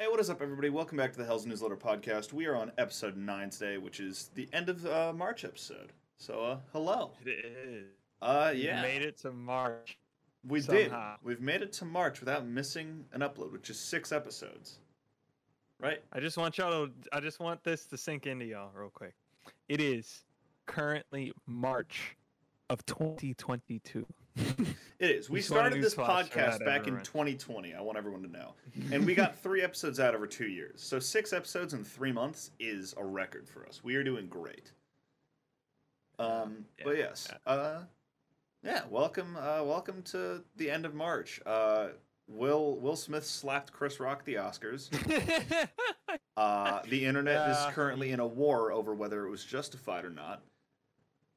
Hey, what is up, everybody? Welcome back to the Hell's Newsletter podcast. We are on episode nine today, which is the end of uh, March episode. So, uh, hello. It is. Uh, We yeah, made it to March. we somehow. did. We've made it to March without missing an upload, which is six episodes. Right? I just want y'all to. I just want this to sink into y'all real quick. It is currently March of 2022. It is. We Just started this podcast back in 2020. I want everyone to know. And we got three episodes out over two years. So, six episodes in three months is a record for us. We are doing great. Um, Yeah, but yes, uh, yeah. Welcome, uh, welcome to the end of March. Uh, Will Will Smith slapped Chris Rock the Oscars. Uh, the internet Yeah. is currently in a war over whether it was justified or not.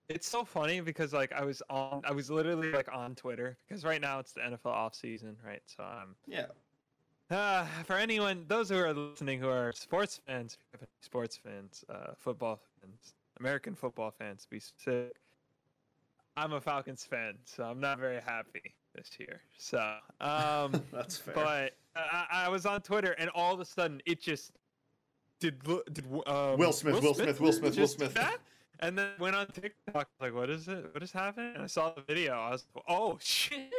It's so funny because like I was on. I was literally like on Twitter because right now it's the NFL off season, right? So I'm. Yeah, Uh, for anyone, those who are listening who are sports fans, if you have any sports fans, uh, football fans, American football fans, be specific, I'm a Falcons fan, so I'm not very happy this year. So, um, that's fair. but I, I was on Twitter, and all of a sudden, it just did. Did um, Will Smith, Will Smith, Will Smith, Will just do Smith. And then went on TikTok, like, what is it? What is happening? And I saw the video. I was, like, oh shit!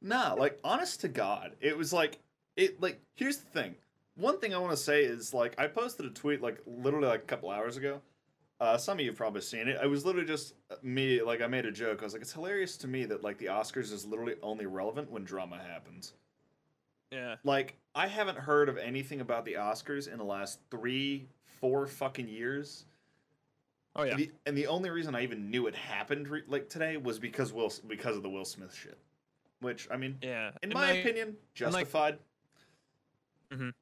Nah, like honest to God, it was like it. Like here's the thing. One thing I want to say is like I posted a tweet like literally like a couple hours ago. Uh, some of you have probably seen it. I was literally just uh, me. Like I made a joke. I was like, it's hilarious to me that like the Oscars is literally only relevant when drama happens. Yeah. Like I haven't heard of anything about the Oscars in the last three, four fucking years. Oh yeah. The, and the only reason I even knew it happened re- like today was because Will because of the Will Smith shit. Which I mean, Yeah. in And, my opinion, and, like- justified. Mhm.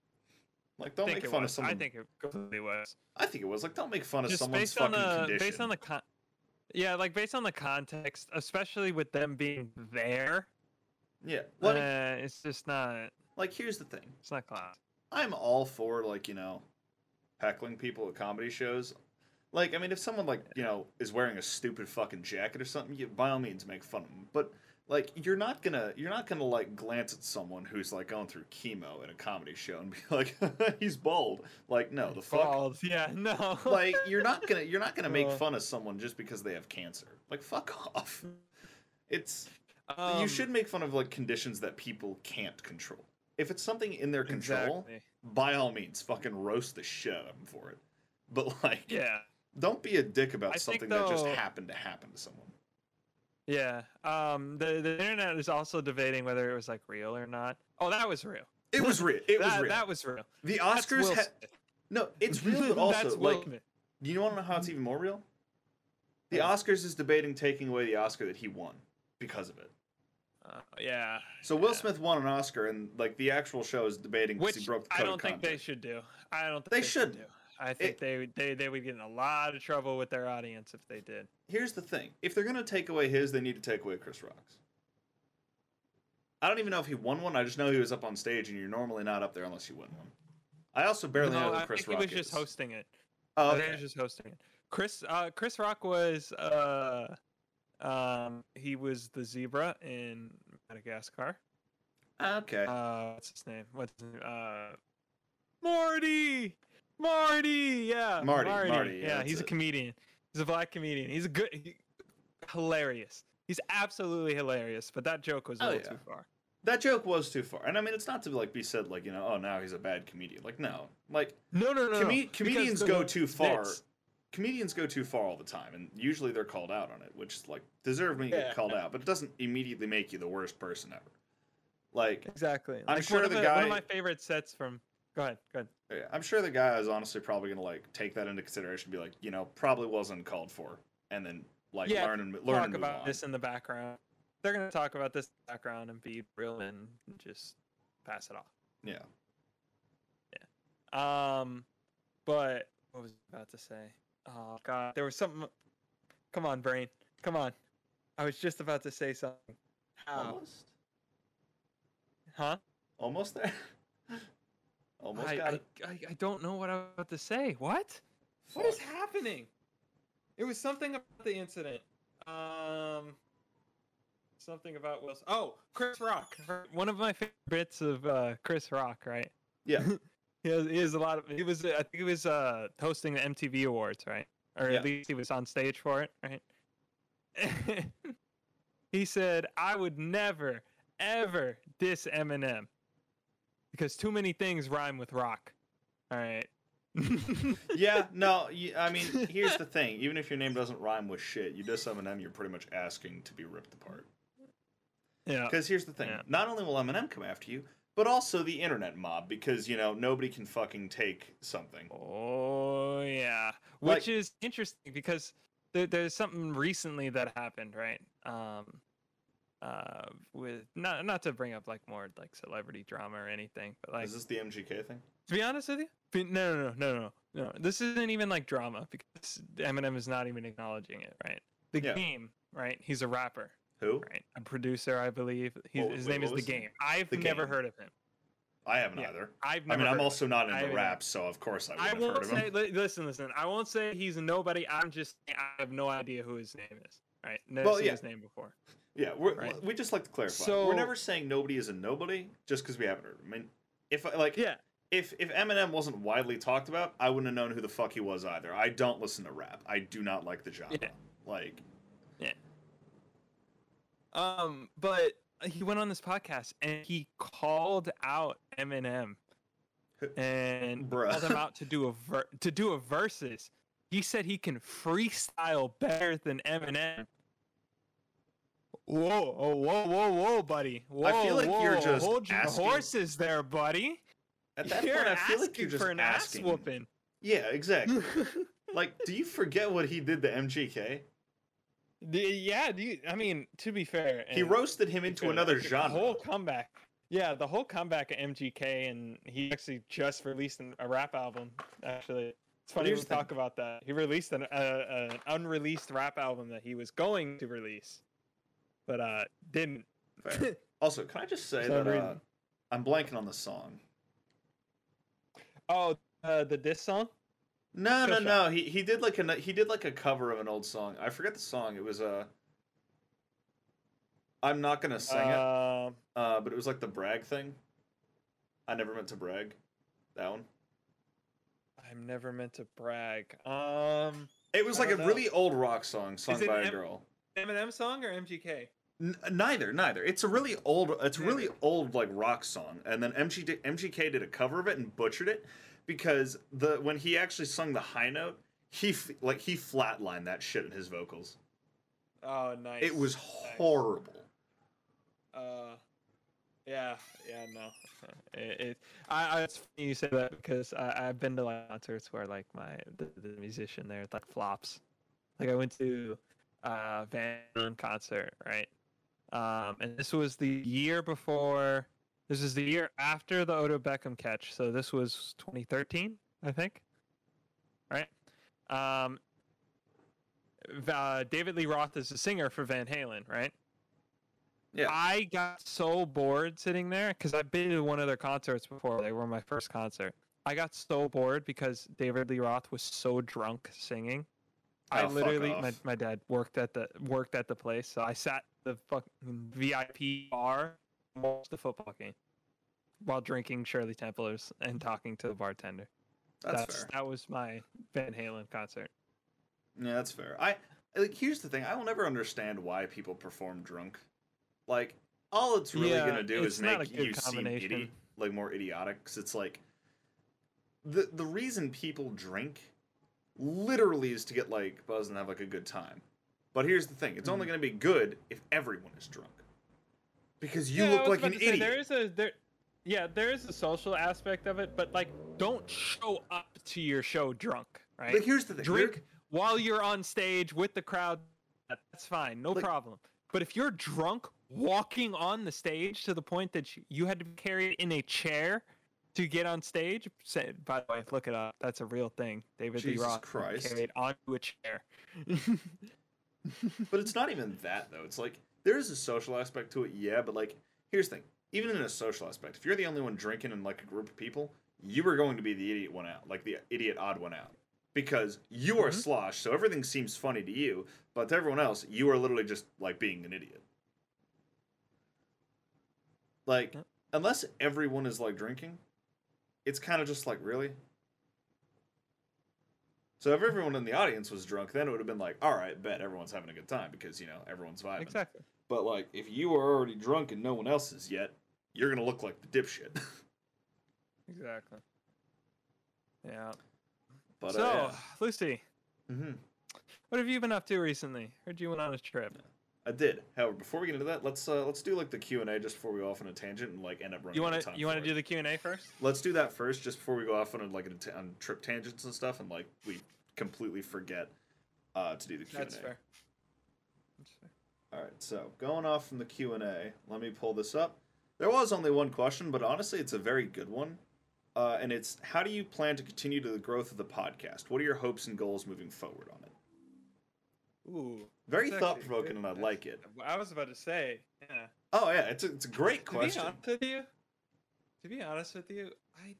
Like, don't make fun of someone. I think it completely was. I think it was like, don't make fun of Just someone's based on fucking the condition. based on the con- yeah, like based on the context, especially with them being there, yeah, uh, it's just not. like here's the thing. It's not class. I'm all for like you know, heckling people at comedy shows. Like, I mean, if someone like you know is wearing a stupid fucking jacket or something, you by all means make fun of them. But like, you're not gonna you're not gonna like glance at someone who's like going through chemo in a comedy show and be like, he's bald. Like, no, the fuck. Bald. Yeah. No. like you're not gonna you're not gonna make Uh. fun of someone just because they have cancer. Like fuck off. It's you Um, should make fun of like conditions that people can't control. If it's something in their control, Exactly. by all means, fucking roast the shit out of them for it. But like, Yeah. Don't be a dick about I think, something that just happened to happen to someone. Yeah. Um. The the internet is also debating whether it was like real or not. Oh, that was real. It was real. It was that, real. That was real. the Oscars no, it's real, but also like, Smith. do you want to know how it's even more real? The Yeah. Oscars is debating taking away the Oscar that he won because of it. Uh, yeah. So Will yeah. Smith won an Oscar, and like the actual show is debating because he broke the I don't think they should do. I don't think They they, should shouldn't. do. I think they would they they would get in a lot of trouble with their audience if they did. Here's the thing: if they're gonna take away his, they need to take away Chris Rock's. I don't even know if he won one. I just know he was up on stage, and you're normally not up there unless you win one. I also barely know no, who I Chris think Rock he was just hosting it. Oh, I think he was just hosting it. Chris uh Chris Rock was uh um he was the zebra in Madagascar. okay. Uh what's his name? What's his name? Uh Marty. Marty. Yeah. Marty, Marty, yeah, Yeah, that's he's a comedian. He's a black comedian. He's a good he, hilarious. He's absolutely hilarious, but that joke was a Oh, little yeah. too far. that joke was too far, and I mean, it's not to like be said like you know, oh now he's a bad comedian. Like no, like No, no, no. no, Come- because comedians the go too far. comedians go too far all the time, and usually they're called out on it, which is like deserve when you Yeah. get called out, but it doesn't immediately make you the worst person ever. Like Exactly. I'm Like, sure one the One guy- of my favorite sets from. Go ahead. Go ahead. Yeah, I'm sure the guy is honestly probably gonna like take that into consideration, and be like, you know, probably wasn't called for, and then like Yeah, learn and learn talk and move about on. this in the background. They're gonna talk about this background and be real and just pass it off. Yeah. Yeah, Um, but what was I about to say? Oh God, there was something. Come on, brain. Come on. I was just about to say something. How? almost, Huh? almost there. almost I, got I, it. I I don't know what I was about to say. What? What is happening? It was something about the incident. Um, something about Wilson. Oh, Chris Rock. One of my favorite bits of uh, Chris Rock, right? Yeah. he has he has a lot of he was I think he was uh hosting the MTV Awards, right? Or Yeah. at least he was on stage for it, right? he said, "I would never ever diss Eminem because too many things rhyme with rock." All right. yeah, no, I mean, here's the thing. Even if your name doesn't rhyme with shit, you diss Eminem, you're pretty much asking to be ripped apart. Yeah. Because here's the thing: Yeah. not only will Eminem come after you, but also the internet mob. Because you know nobody can fucking take something. Oh yeah, Like- which is interesting because there, there's something recently that happened, right? Um, uh, with not not to bring up like more like celebrity drama or anything, but like Is this the MGK thing? to be honest with you, be- no, no, no, no, no, no. This isn't even like drama because Eminem is not even acknowledging it, right? The Yeah. game, right? He's a rapper, Who? right? A producer, I believe. He's, What- his wait, name is the game. I've The never Game? heard of him. I haven't Yeah. either. I've I mean, I'm also not into haven't rap, so of course I I won't of say. Listen, listen. I won't say he's nobody. I'm just. I have no idea who his name is. Right? Never Well, seen yeah. his name before. Yeah, we're, Right. we just like to clarify. So- we're never saying nobody is a nobody just because we haven't heard. Him. I mean, if like Yeah. if if Eminem wasn't widely talked about, I wouldn't have known who the fuck he was either. I don't listen to rap. I do not like the genre. Yeah. Like, yeah. Um, but he went on this podcast and he called out Eminem and Bruh. called him out to do a ver- to do a versus. He said he can freestyle better than Eminem. Whoa, oh, whoa, whoa, whoa, buddy! Whoa, I feel like you're whoa, just hold your asking- horses there, buddy. at that you're point, I feel like you're just for an asking. ass whooping. Yeah, exactly. like, do you forget what he did to MGK? The- yeah, do you, I mean, to be fair, He roasted him into Yeah, another genre. The whole comeback. Yeah, the whole comeback of MGK, and he actually just released an, a rap album. Actually, it's funny here's we the thing. talk about that. He released an, uh, an unreleased rap album that he was going to release, but uh, didn't. Fair. Also, can I just say that uh. I'm blanking on the song. Oh, uh, the diss song. No, Go no, shot. no. He he did like a he did like a cover of an old song. I forget the song. It was Uh, I'm not gonna sing it. Um, Uh, but it was like the brag thing. I never meant to brag. That one. I'm never meant to brag. Um, It was like a know. really old rock song sung it by a M- girl. Eminem song or MGK? N- neither, neither. It's a really old. It's a really old like rock song, and then MG MGK did a cover of it and butchered it because the when he actually sung the high note, he f- like he flatlined that shit in his vocals. Oh, nice. It was nice. horrible. Uh, yeah, yeah, no. It, it I, I it's funny you say that because I, I've been to like concerts where like my the, the musician there like flops. Like I went to uh Van Halen concert, right? Um, and this was the year before. This is the year after the Odell Beckham catch. So this was 2013, I think. Right. Um. Uh, David Lee Roth is the singer for Van Halen, right? Yeah. I got so bored sitting there because I've been to one of their concerts before. They were my first concert. I got so bored because David Lee Roth was so drunk singing. I Oh, literally, my, my dad worked at the worked at the place, so I sat the fucking VIP bar watched the football game while drinking Shirley Temples and talking to the bartender. That's, fair. That was my Van Halen concert. Yeah, that's fair. I like. Here's the thing. I will never understand why people perform drunk. Like, all it's really Yeah, gonna do is make you seem combination. idi- like more idiotic. Cause it's like the the reason people drink literally is to get like buzzed and have like a good time. But here's the thing: it's only Mm-hmm. gonna be good if everyone is drunk. Because you Yeah, look like an to say, idiot. There is a there, yeah, there is a social aspect of it, but like, don't show up to your show drunk, right? Like, here's the thing: Drink You're- while you're on stage with the crowd. That's fine, no Like- problem. But if you're drunk walking on the stage to the point that you, you had to be carried in a chair to get on stage, say, by the way, look it up. That's a real thing. David Lee Jesus Roth Christ. carried onto a chair. But it's not even that though. It's like there is a social aspect to it, yeah. But like, here's the thing: even in a social aspect, if you're the only one drinking in like a group of people, you are going to be the idiot one out, like the idiot odd one out, because you are Mhm. slosh. So everything seems funny to you, but to everyone else, you are literally just like being an idiot. Like, unless everyone is like drinking, it's kind of just like really. So if everyone in the audience was drunk, then it would have been like, all right, bet everyone's having a good time because you know everyone's vibing. Exactly. But like, if you are already drunk and no one else is yet, you're gonna look like the dipshit. Exactly. Yeah. but so, uh, Lucy, yeah. Mhm. what have you been up to recently? Heard you went on a trip. I did. However, before we get into that, let's uh, let's do like the Q and A just before we go off on a tangent and like end up running. You want to you want to do the Q and A first? Let's do that first, just before we go off on a, like a on trip tangents and stuff, and like we completely forget uh, to do the Q and A. That's fair. All right, so going off from the Q and A, let me pull this up. There was only one question, but honestly, it's a very good one, uh, and it's how do you plan to continue to the growth of the podcast? What are your hopes and goals moving forward on it? Ooh. Very thought provoking, and I like it. I was about to say, yeah. Oh yeah, it's a, it's a great To question. be honest with you, to be honest with you, I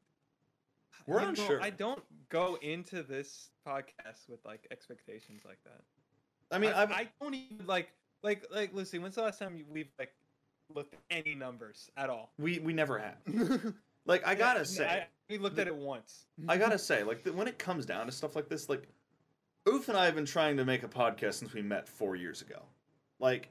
We're know, unsure. I don't go into this podcast with like expectations like that. I mean, I, I've, I don't even like like like Lucy. When's the last time we've like looked at any numbers at all? we we never have. Like I gotta Yeah, say, I, we looked at it once. I gotta say, like the, when it comes down to stuff like this, like Oof and I have been trying to make a podcast since we met four years ago. Like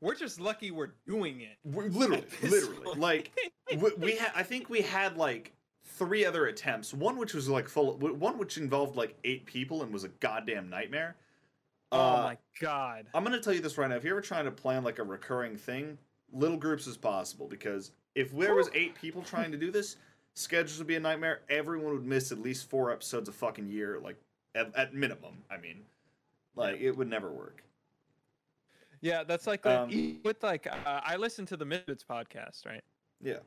We're just lucky we're doing it. we're literally, literally, point. like we, we had. I think we had like three other attempts. One which was like full. One which involved like eight people and was a goddamn nightmare. oh Uh, my god. I'm gonna tell you this right now. If you're ever trying to plan like a recurring thing, little groups is possible because if there was eight people trying to do this, schedules would be a nightmare. Everyone would miss at least four episodes a fucking year, like at, at minimum. I mean, like it would never work. Yeah, that's like the, Um, with like uh, I listen to the Misfits podcast, right? Yeah.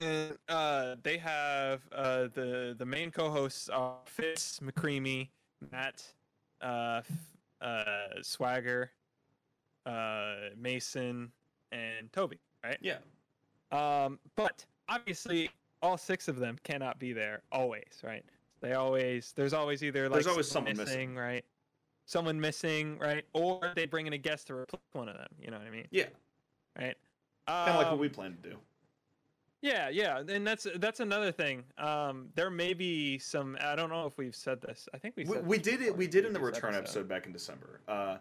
And uh, they have uh, the the main co-hosts are Fitz, McCreamy, Matt, uh, uh, Swagger, uh, Mason, and Toby, right? Yeah. Um, but obviously, all six of them cannot be there always, right? They always there's always either like There's always someone missing. right? Someone missing, right? Or they bring in a guest to replace one of them. You know what I mean? Yeah. Right. Kind of like what Um, we plan to do. yeah, yeah, and that's that's another thing. Um, there may be some. I don't know if we've said this. I think we We, said we did it. We did in the return episode. back in December. Uh,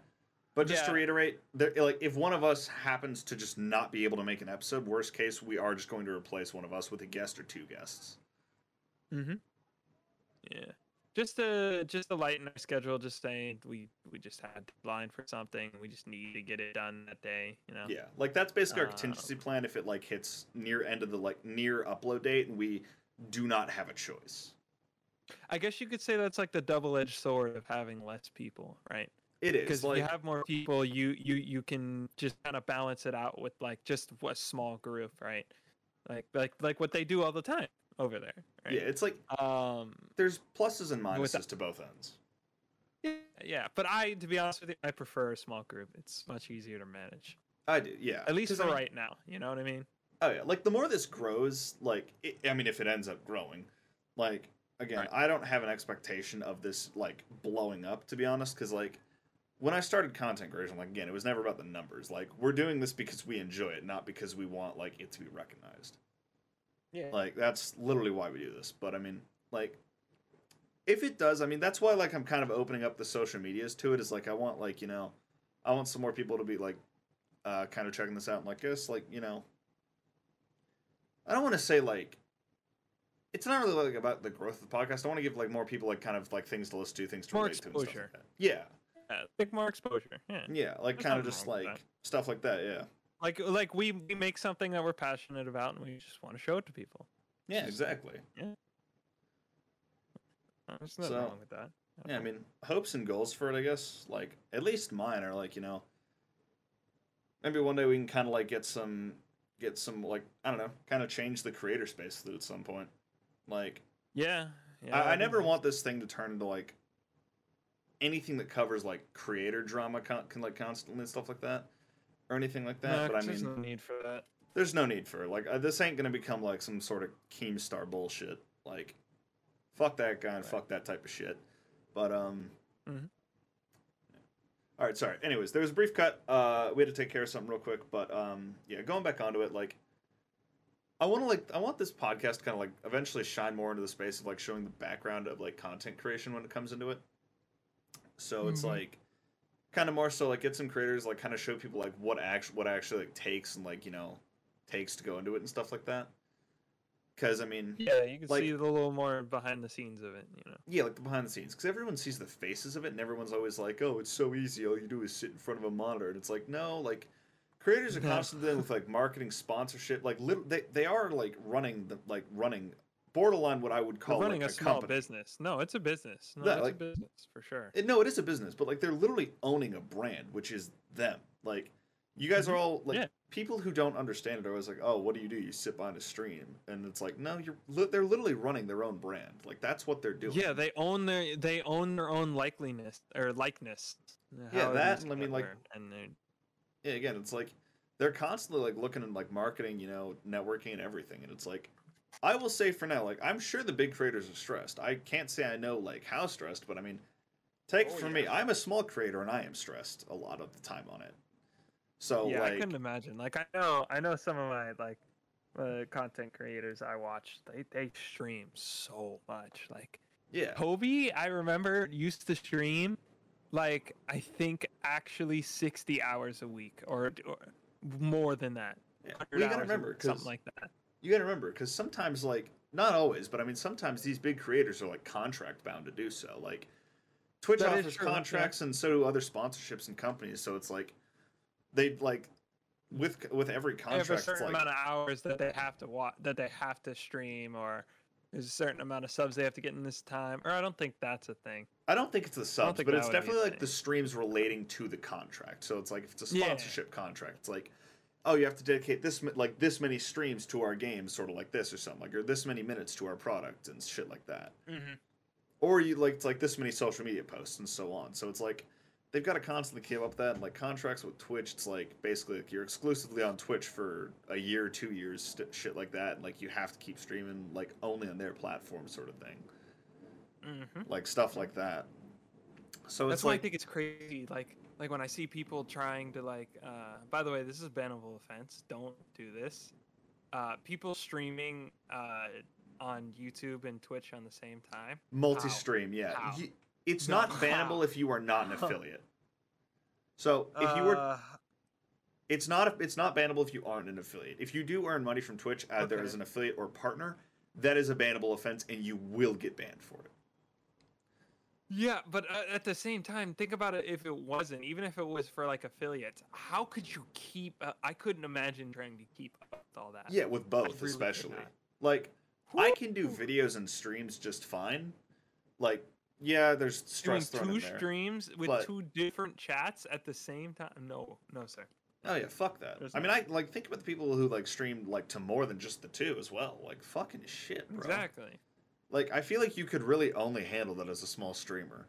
but just to reiterate, there, like if one of us happens to just not be able to make an episode, worst case, we are just going to replace one of us with a guest or two guests. Mm-hmm. Yeah, just to just to lighten our schedule. Just saying we we just had a deadline for something. We just need to get it done that day. You know. Yeah, like that's basically our Um, contingency plan if it like hits near end of the like near upload date and we do not have a choice. I guess you could say that's like the double-edged sword of having less people, right? It is Because like you have more people, you you you can just kind of balance it out with like just a small group, right? Like like like what they do all the time over there. Right? yeah, it's like Um. there's pluses and minuses to both ends. Yeah, yeah, but I, to be honest with you, I prefer a small group. It's much easier to manage, I do, yeah. at least for I mean- right now. You know what I mean? Oh yeah, like the more this grows, like it, I mean, if it ends up growing, like again, Right. I don't have an expectation of this like blowing up to be honest, because like when I started content creation, like again, it was never about the numbers. Like we're doing this because we enjoy it, not because we want like it to be recognized. Yeah. Like that's literally why we do this. But I mean, like if it does, I mean that's why like I'm kind of opening up the social medias to it. Is like I want like you know, I want some more people to be like, uh, kind of checking this out and like guess like you know. I don't want to say like. It's not really like about the growth of the podcast. I want to give like more people like kind of like things to listen to, things to More relate to, and stuff exposure. like that. Yeah, yeah like more exposure. Yeah. yeah, like There's kind of just like that. stuff like that. Yeah, Like like we we make something that we're passionate about, and we just want to show it to people. yeah, exactly. Uh, There's nothing So, wrong with that. at Yeah, I mean, hopes and goals for it, I guess. Like, at least mine are like, you know, maybe one day we can kind of like get some, get some like, I don't know, kind of change the creator space at some point. Like, yeah. yeah I, I never want this thing to turn into like anything that covers like creator drama, con- con- like constantly and stuff like that, or anything like that. No, but I 'cause there's mean, no need for that. there's no need for it. Like, uh, this ain't gonna become like some sort of Keemstar bullshit. Like, fuck that guy and Right. fuck that type of shit. But um. Mhm. All right, sorry. Anyways, there was a brief cut. Uh, we had to take care of something real quick, but um, yeah, going back onto it, like, I want to like I want this podcast kind of like eventually shine more into the space of like showing the background of like content creation when it comes into it. So it's Mhm. like kind of more so like get some creators like kind of show people like what actually what actually like takes and like you know takes to go into it and stuff like that. Because I mean, Yeah, you can Like- see a little more behind the scenes of it. You know. yeah, like the behind the scenes, because everyone sees the faces of it, and everyone's always like, "Oh, it's so easy. All you do is sit in front of a monitor." And it's like, no, like creators are constantly with like marketing, sponsorship. Like, lit- they they are like running the like running borderline what I would They're call running like, a small company. business. No, it's a business. No, Yeah, it's like- a business for sure. It, no, it is a business, but like they're literally owning a brand, which is them. Like, you guys are all like Mm-hmm. Yeah. people who don't understand it are always like, "Oh, what do you do? You sit behind a stream," and it's like, no, you're li- they're literally running their own brand. Like that's what they're doing. Yeah, they own their they own their own likeliness or likeness. Yeah, that, I mean, like- and they're yeah, again, it's like they're constantly like looking at like marketing, you know, networking and everything, and it's like I will say for now, like I'm sure the big creators are stressed. I can't say I know like how stressed, but I mean, take Oh, for me, yeah. I'm a small creator and I am stressed a lot of the time on it. So yeah, I couldn't imagine. Like I know, I know some of my like uh, content creators I watch. They they stream so much. Like yeah, Kobe, I remember used to stream like I think actually sixty hours a week or, or more than that. yeah. 100 Well, you gotta remember something like that. You gotta remember because sometimes like not always, but I mean sometimes these big creators are like contract bound to do so. Like Twitch That offers true, yeah. contracts, and so do other sponsorships and companies. So it's like they like with with every They have a contract, certain like amount of hours that they have to watch, that they have to stream, or there's a certain amount of subs they have to get in this time. Or I don't think that's a thing. I don't think it's the subs, but it's would be a definitely like the streams relating to the contract. So it's like if it's a Yeah. sponsorship contract, it's like, oh, you have to dedicate this like this many streams to our game, sort of like this or something like, or this many minutes to our product and shit like that. Mm-hmm. Or you like it's like this many social media posts and so on. So it's like they've got to constantly keep up that. And like contracts with Twitch, it's like basically like you're exclusively on Twitch for a year, two years, st- shit like that. And like you have to keep streaming like only on their platform, sort of thing. Mm-hmm. Like stuff like that. So That's it's why I think it's crazy. Like, like when I see people trying to like. Uh, by the way, this is bannable offense. Don't do this. Uh, people streaming uh, on YouTube and Twitch on the same time. multi-stream. Yeah, How? You- it's No, not bannable how? if you are not an affiliate. So if you were, Uh, it's not it's not bannable if you aren't an affiliate. If you do earn money from Twitch either Okay. as an affiliate or partner, that is a bannable offense, and you will get banned for it. Yeah, but uh, at the same time, think about it. If it wasn't, even if it was for like affiliates, how could you keep? Uh, I couldn't imagine trying to keep up with all that. Yeah, with both really especially. Like I can do videos and streams just fine. Like yeah, there's stress thrown two there. streams with but- two different chats at the same time. No, no, sir. Oh yeah, fuck that. There's I mean, no- I like think about the people who like streamed like to more than just the two as well. Like fucking shit, bro. Exactly. Like I feel like you could really only handle that as a small streamer.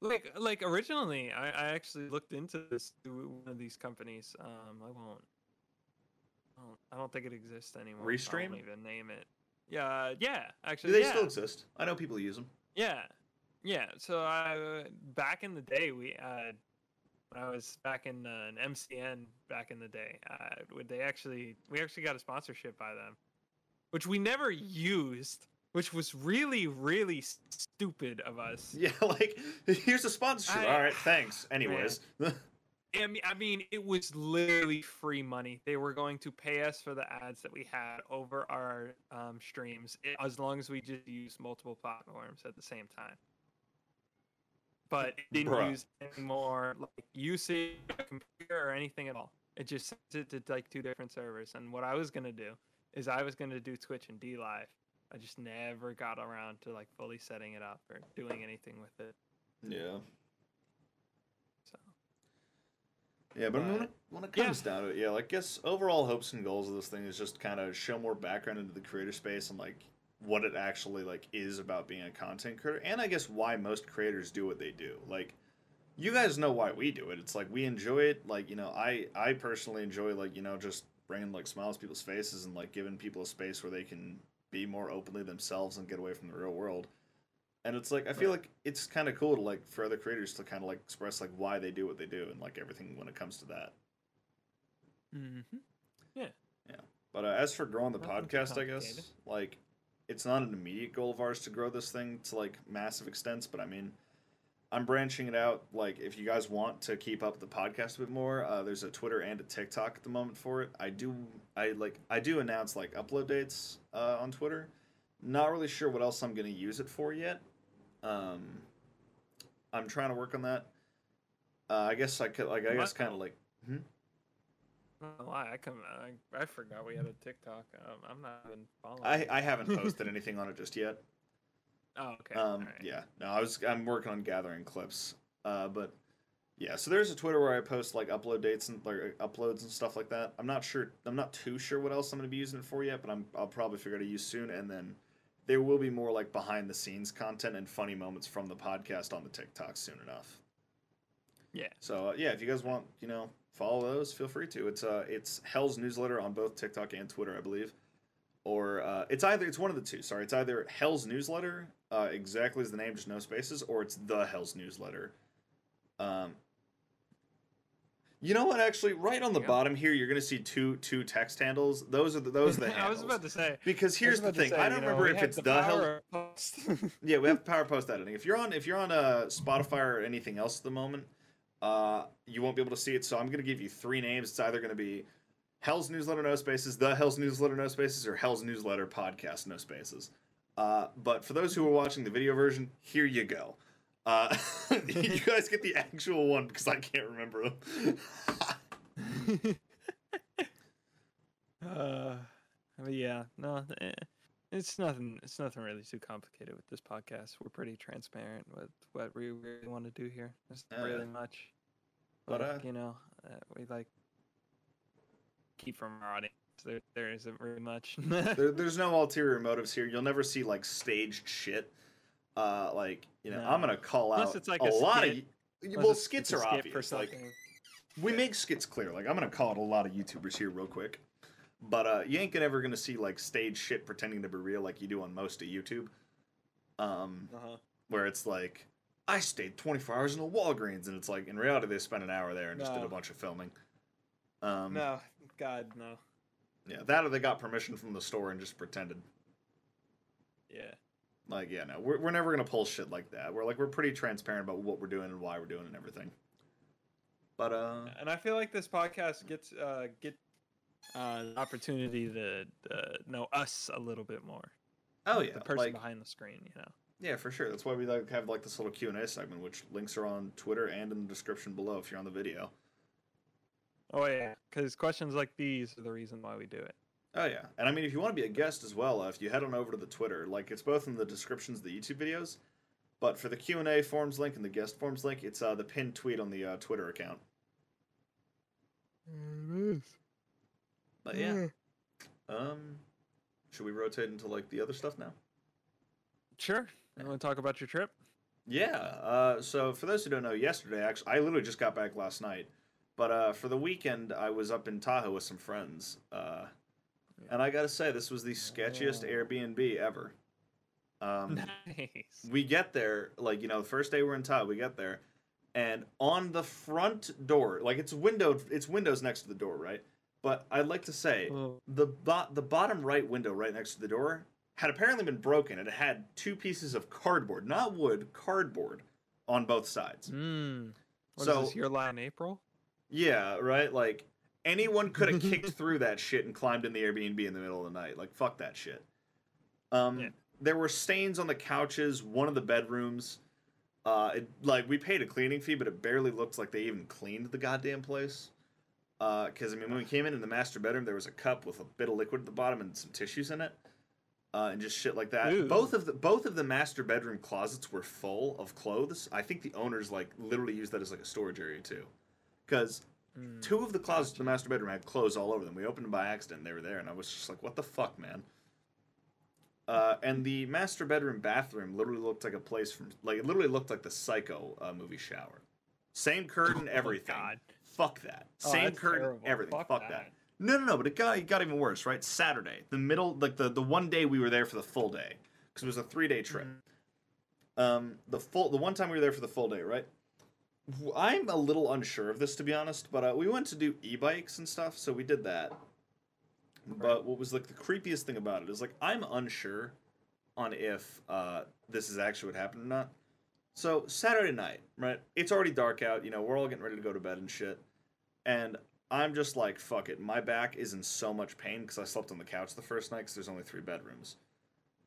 Like, like originally, I, I actually looked into this through one of these companies. Um, I won't. I don't, I don't think it exists anymore. I Restream? won't even name it. Yeah, yeah. Actually, Do they yeah. still exist? I know people use them. Yeah, yeah. So I back in the day, we uh, when I was back in uh, an MCN back in the day, uh, would they actually we actually got a sponsorship by them, which we never used, which was really really stupid of us. Yeah, like here's a sponsorship. I- All right, thanks. Anyways, I mean, I mean, it was literally free money. They were going to pay us for the ads that we had over our um, streams, as long as we just used multiple platforms at the same time. But it didn't Bruh. use any more like usage computer or anything at all. It just sent it to like two different servers. And what I was gonna do is I was gonna do Twitch and DLive. I just never got around to like fully setting it up or doing anything with it. yeah, So yeah. But, I mean, when, But- it, when it yeah. comes down to it, yeah, like guess overall hopes and goals of this thing is just kind of show more background into the creator space and like what it actually like is about being a content creator, and I guess why most creators do what they do. Like, you guys know why we do it. It's like we enjoy it. Like you know, I I personally enjoy like you know just bringing like smiles to people's faces and like giving people a space where they can be more openly themselves and get away from the real world. And it's like I feel like it's kind of cool to like for other creators to kind of like express like why they do what they do and like everything when it comes to that. Mm-hmm. Yeah. Yeah. But uh, as for growing the Nothing podcast, I guess like it's not an immediate goal of ours to grow this thing to like massive extents. But I mean, I'm branching it out. Like, if you guys want to keep up the podcast a bit more, uh, there's a Twitter and a TikTok at the moment for it. I do, I like, I do announce like upload dates uh, on Twitter. Not really sure what else I'm gonna use it for yet. Um, I'm trying to work on that. Uh, I guess I could, like, I guess kind of like, Not gonna lie, I come. I, I forgot we had a TikTok. Um, I'm not even following. I. I haven't posted anything on it just yet. Oh, okay. Um, alright. yeah, no, I was I'm working on gathering clips. Uh, but yeah, so there's a Twitter where I post like upload dates and like uploads and stuff like that. I'm not sure. I'm not too sure what else I'm gonna be using it for yet, but I'm I'll probably figure out a use soon. And then there will be more like behind the scenes content and funny moments from the podcast on the TikTok soon enough. Yeah. So uh, yeah, if you guys want, you know, follow those, feel free to. It's uh, it's Hell's newsletter on both TikTok and Twitter, I believe. Or uh, it's either it's one of the two. Sorry, it's either Hell's newsletter, uh, exactly as the name, just no spaces, or it's the Hell's newsletter. Um, you know what? Actually, right on the Yeah. bottom here, you're gonna see two two text handles. Those are the those are the I was about to say. because here's the thing. I don't remember if it's the Hell. power post. Yeah, we have power post editing. If you're on if you're on uh, Spotify or anything else at the moment, uh, you won't be able to see it. So I'm gonna give you three names. It's either gonna be Hell's Newsletter No Spaces, The Hell's Newsletter No Spaces, or Hell's Newsletter Podcast No Spaces. Uh, but for those who are watching the video version, here you go. Uh, you guys get the actual one because I can't remember them. uh, but yeah, no, eh, it's nothing. It's nothing really too complicated with this podcast. We're pretty transparent with what we really want to do here. There's not yeah. really much, But, like, uh, you know, uh, we like keep from our audience. There, there isn't very much. there, there's no ulterior motives here. You'll never see like staged shit. Uh, like you know, I'm gonna call Unless out it's like a, a lot of. Well, it's- skits it's are obvious. Like we make skits clear. Like I'm gonna call out a lot of YouTubers here real quick, but uh, you ain't gonna ever gonna see like stage shit pretending to be real like you do on most of YouTube. Um, Uh-huh. where it's like I stayed 24 hours in a Walgreens, and it's like in reality they spent an hour there and just did a bunch of filming. Um, No, God, no. Yeah, that or they got permission from the store and just pretended. Yeah. Like, yeah, no, we're, we're never gonna pull shit like that. We're like we're pretty transparent about what we're doing and why we're doing and everything. But uh, and I feel like this podcast gets uh get uh opportunity to uh, know us a little bit more. oh yeah, the person like behind the screen, you know. yeah, for sure. That's why we like have like this little Q and A segment, which links are on Twitter and in the description below if you're on the video. Oh yeah, because questions like these are the reason why we do it. Oh yeah, and I mean if you want to be a guest as well, uh, if you head on over to the Twitter, like it's both in the descriptions of the YouTube videos, but for the Q and A forms link and the guest forms link, it's uh, the pinned tweet on the uh, Twitter account. There It is. But yeah, um, should we rotate into like the other stuff now? Sure. You want to talk about your trip? Yeah. Uh, so for those who don't know, yesterday actually, I literally just got back last night. But uh, for the weekend, I was up in Tahoe with some friends, uh, and I gotta say, this was the sketchiest Oh. Airbnb ever. Um, nice. we get there, like you know, the first day we're in Tahoe, we get there, and on the front door, like it's windowed, it's windows next to the door, right? But I'd like to say Oh, the bo- the bottom right window right next to the door had apparently been broken. and It had two pieces of cardboard, not wood, cardboard, on both sides. mm. What is So- this, your line April? Yeah, right. Like anyone could have kicked through that shit and climbed in the Airbnb in the middle of the night. Like fuck that shit. Um, Yeah. there were stains on the couches, one of the bedrooms. Uh, it, like we paid a cleaning fee, but it barely looked like they even cleaned the goddamn place. Because I mean, when we came in in the master bedroom, there was a cup with a bit of liquid at the bottom and some tissues in it, uh, and just shit like that. Both of the both of the master bedroom closets were full of clothes. I think the owners like literally used that as like a storage area too, because Mm. two of the closets in the master bedroom had clothes all over them. We opened them by accident. They were there, and I was just like, "What the fuck, man." Uh, and the master bedroom bathroom literally looked like a place from like it literally looked like the Psycho uh, movie shower. Same curtain, Oh, everything. God. Fuck that. Oh, Same curtain, terrible. everything. Fuck Fuck, that. that. No, no, no. But it got it got even worse, right? Saturday, the middle, like the the one day we were there for the full day because it was a three day trip. Mm. Um, the full the one time we were there for the full day, right? I'm a little unsure of this to be honest, but uh, we went to do e-bikes and stuff, so we did that. But what was like the creepiest thing about it is like I'm unsure on if uh, this is actually what happened or not. So Saturday night, right? It's already dark out. You know, we're all getting ready to go to bed and shit. And I'm just like, fuck it. My back is in so much pain because I slept on the couch the first night because there's only three bedrooms.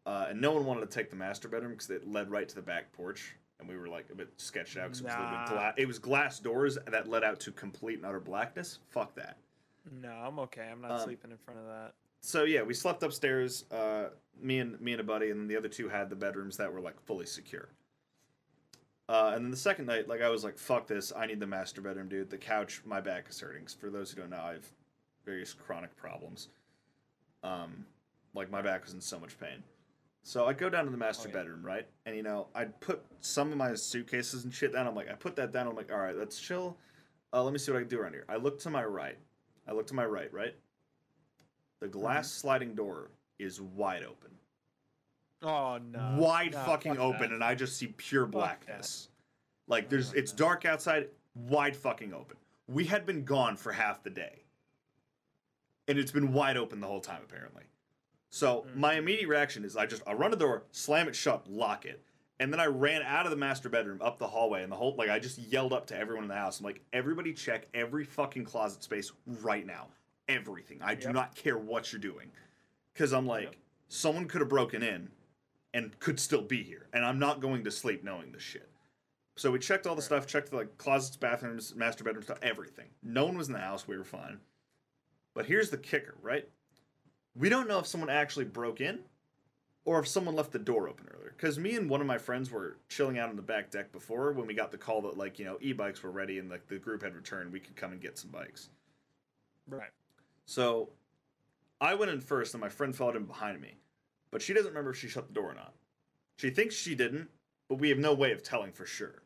Uh, and no one wanted to take the master bedroom because it led right to the back porch, and we were like a bit sketched out because it was Nah. gla- it was glass doors that led out to complete and utter blackness. Fuck that. No, I'm okay. I'm not Um, sleeping in front of that. So yeah, we slept upstairs. Uh, me and me and a buddy, and the other two had the bedrooms that were like fully secure. Uh, and then the second night, like I was like, "Fuck this! I need the master bedroom, dude. The couch, my back is hurting." For those who don't know, I have various chronic problems. Um, like my back was in so much pain. So I go down to the master Oh, yeah. bedroom, right? And you know, I put some of my suitcases and shit down. I'm like, I put that down. I'm like, all right, let's chill. Uh, let me see what I can do around here. I look to my right. I look to my right, right? The glass sliding door is wide open. Oh no! wide No, fucking fuck open that. and I just see pure blackness. Like there's fuck it's that. dark outside, wide fucking open. We had been gone for half the day. And it's been wide open the whole time apparently. So Mm. my immediate reaction is I just I run to the door, slam it shut, lock it. And then I ran out of the master bedroom up the hallway and the whole like I just yelled up to everyone in the house. I'm like, everybody check every fucking closet space right now. Everything. I do Yep. not care what you're doing. Cause I'm like, Yep. someone could have broken in and could still be here. And I'm not going to sleep knowing this shit. So we checked all the Right. stuff, checked the like closets, bathrooms, master bedroom stuff, everything. No one was in the house. We were fine. But here's the kicker, right? We don't know if someone actually broke in or if someone left the door open earlier. Because me and one of my friends were chilling out on the back deck before when we got the call that like, you know, e-bikes were ready and like the group had returned. We could come and get some bikes. Right. So I went in first and my friend followed in behind me. But she doesn't remember if she shut the door or not. She thinks she didn't, but we have no way of telling for sure.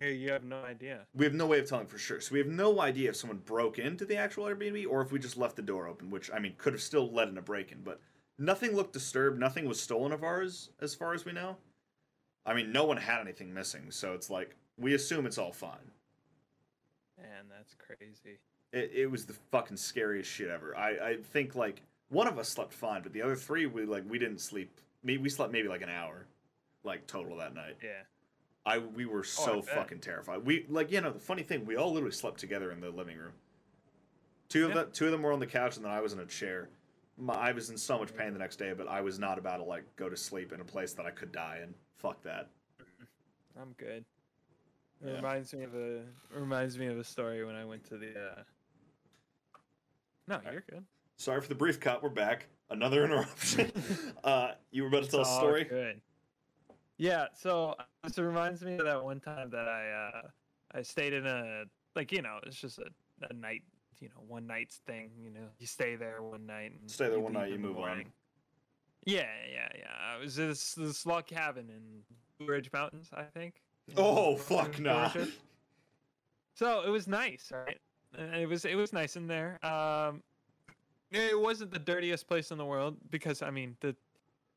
Here you have no idea. We have no way of telling for sure. So we have no idea if someone broke into the actual Airbnb or if we just left the door open, which I mean could have still led in a break in, but nothing looked disturbed, nothing was stolen of ours as far as we know. I mean, no one had anything missing, so it's like we assume it's all fine. Man, that's crazy. It, it was the fucking scariest shit ever. I, I think like one of us slept fine, but the other three we like we didn't sleep. We slept maybe like an hour, like total that night. Yeah. I we were Oh, so bet. fucking terrified. We like you know the funny thing we all literally slept together in the living room. Two of Yeah. the two of them were on the couch and then I was in a chair. My, I was in so much pain the next day, but I was not about to like go to sleep in a place that I could die in. Fuck that. I'm good. It Yeah. reminds me of a reminds me of a story when I went to the. Uh... No, you're good. Sorry for the brief cut. We're back. Another interruption. uh, you were about to tell a It's story. Good. Yeah, so this reminds me of that one time that I uh I stayed in a like you know it's just a, a night you know one night's thing you know you stay there one night and Stay there one night, you move on. Yeah, yeah, yeah. It was this this log cabin in Blue Ridge Mountains, I think. Oh fuck nah. So it was nice, right? It was it was nice in there. Um, it wasn't the dirtiest place in the world because I mean the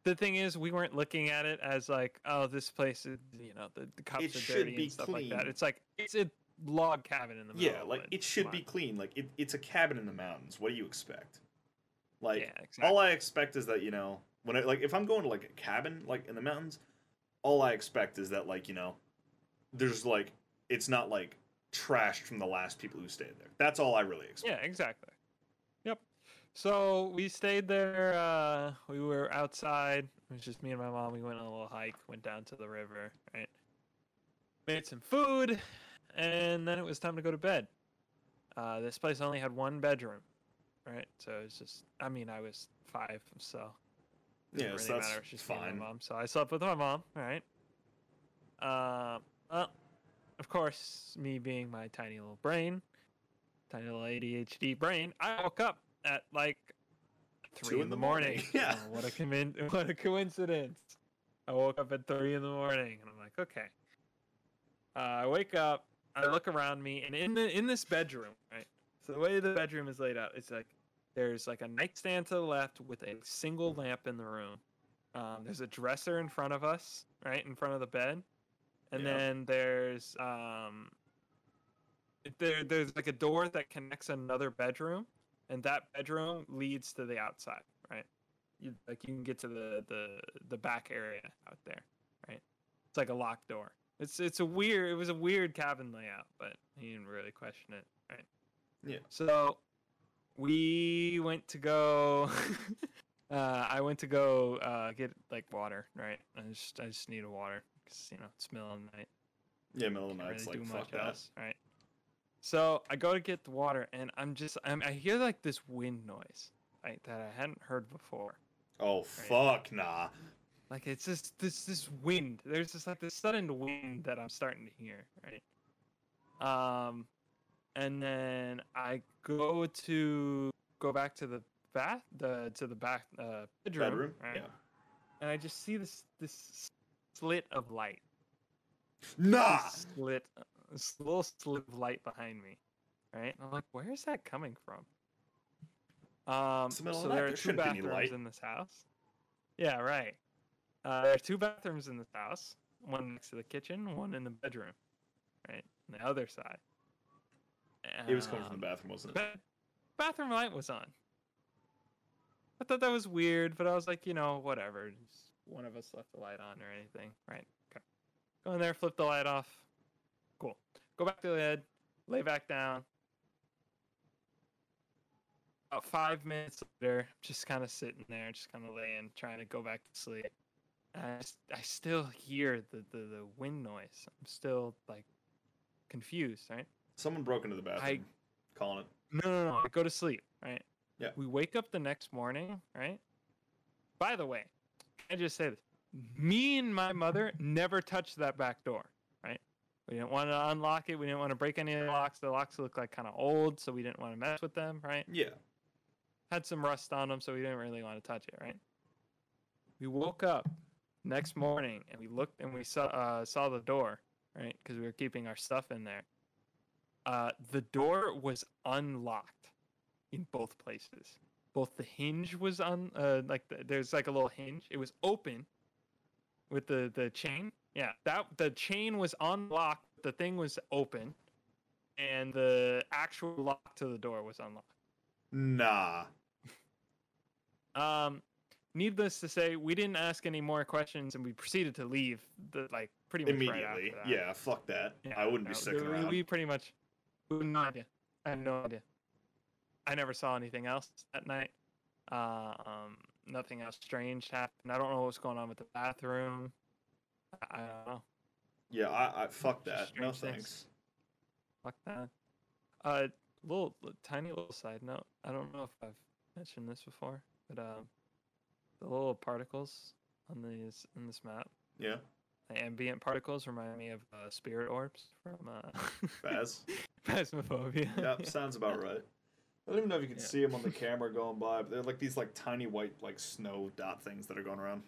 the thing is we weren't looking at it as like oh this place is you know the, the cups It are should dirty and stuff like that. It's like it's a log cabin in the middle. Yeah, like woods. it should be clean. Like it, it's a cabin in the mountains. What do you expect? Like yeah, exactly. all I expect is that you know when I like if I'm going to like a cabin like in the mountains, all I expect is that like you know, there's like it's not like trashed from the last people who stayed there. That's all I really expect. Yeah, exactly. So we stayed there. Uh, we were outside. It was just me and my mom. We went on a little hike. Went down to the river. Right. Made some food, and then it was time to go to bed. Uh, this place only had one bedroom. Right. So it's just. I mean, I was five, so. it Yeah, didn't so really that's matter. It was just fine. my mom. So I slept with my mom. right? Um. well, of course, me being my tiny little brain, tiny little ADHD brain, I woke up at like three in, the morning. Yeah. Oh, what a commin- what a coincidence. I woke up at three in the morning, and I'm like, okay. Uh, I wake up, I look around me, and in the in this bedroom, right. So the way the bedroom is laid out, it's like there's like a nightstand to the left with a single lamp in the room. Um, there's a dresser in front of us, right in front of the bed, and Yeah. then there's um, there there's like a door that connects another bedroom, and that bedroom leads to the outside, right? You like you can get to the the the back area out there, right? It's like a locked door. It's it's a weird. It was a weird cabin layout, but he didn't really question it, right? Yeah. So we went to go. uh, I went to go uh, get like water, right? I just I just needed water because you know it's middle of the night. Yeah, middle of the night's really like fuck that. else, right? So I go to get the water, and I'm just I'm, I hear like this wind noise, right, that I hadn't heard before. Oh fuck nah. Like it's just this this wind. There's just like this sudden wind that I'm starting to hear, right? Um, and then I go to go back to the bath, the to the back uh, bedroom, Bedroom. right? Yeah. And I just see this this slit of light. Nah. This slit, this little slit of light behind me, right? And I'm like, where is that coming from? Um, the so the there are there two shouldn't be any bathrooms in this house. Yeah, right. Uh, there are two bathrooms in this house. One next to the kitchen, one in the bedroom, right, on the other side. It was coming from Um, the bathroom, wasn't it? ba- bathroom light was on. I thought that was weird, but I was like, you know, whatever. Just one of us left the light on or anything, right? Okay. Go in there, flip the light off. Cool. Go back to the bed, lay back down. About five minutes later, just kind of sitting there, just kind of laying, trying to go back to sleep. I, I still hear the, the, the wind noise. I'm still like confused, right? Someone broke into the bathroom. Calling it. No, no, no. I go to sleep, right? Yeah. We wake up the next morning, right? By the way, I just say this. Me and my mother never touched that back door? We didn't want to unlock it. We didn't want to break any of the locks. The locks look like kind of old, so we didn't want to mess with them, right? Yeah. Had some rust on them, so we didn't really want to touch it, right? We woke up next morning and we looked and we saw uh, saw the door, right? Because we were keeping our stuff in there. Uh, the door was unlocked in both places. Both the hinge was on, uh, like the, there's like a little hinge. It was open with the the chain. Yeah, that the chain was unlocked. The thing was open, and the actual lock to the door was unlocked. Nah. Um, needless to say, we didn't ask any more questions, and we proceeded to leave. The like pretty much right Immediately. that. yeah, fuck that. I wouldn't be no, sticking we, around. We pretty much, we had no idea. I had no idea. I never saw anything else that night. Uh, um, nothing else strange happened. I don't know what's going on with the bathroom. I, don't know. Yeah, I, I fuck that. No things. thanks. Fuck that. Uh, little, li- tiny little side note. I don't know if I've mentioned this before, but um, the little particles on these in this map, Yeah. the ambient particles, remind me of uh, spirit orbs from uh, Baz. Phasmophobia. Yep, sounds about right. I don't even know if you can Yeah. see them on the camera going by, but they're like these like tiny white like snow dot things that are going around.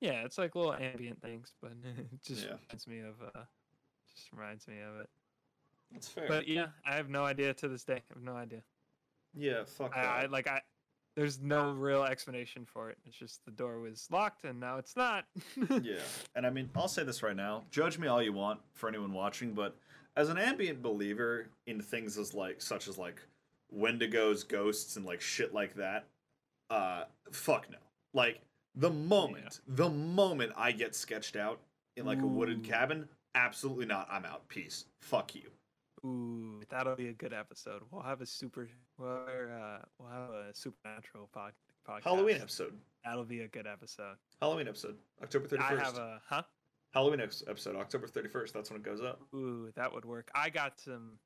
Yeah, it's like little ambient things, but it just Yeah. reminds me of uh, just reminds me of it. That's fair. But yeah, I have no idea to this day. I have no idea. yeah, fuck that. I, I like I. There's no real explanation for it. It's just the door was locked and now it's not. yeah, and I mean, I'll say this right now. Judge me all you want for anyone watching, but as an ambient believer in things as like such as like Wendigos, ghosts, and like shit like that, uh, fuck no. Like the moment, the moment I get sketched out in like a wooded cabin, absolutely not. I'm out. Peace. Fuck you. Ooh, that'll be a good episode. We'll have a super. We'll, uh, we'll have a supernatural pod, podcast. Halloween episode. That'll be a good episode. Halloween episode. October 31st. I have a huh. Halloween episode. October thirty first. That's when it goes up. Ooh, that would work. I got some.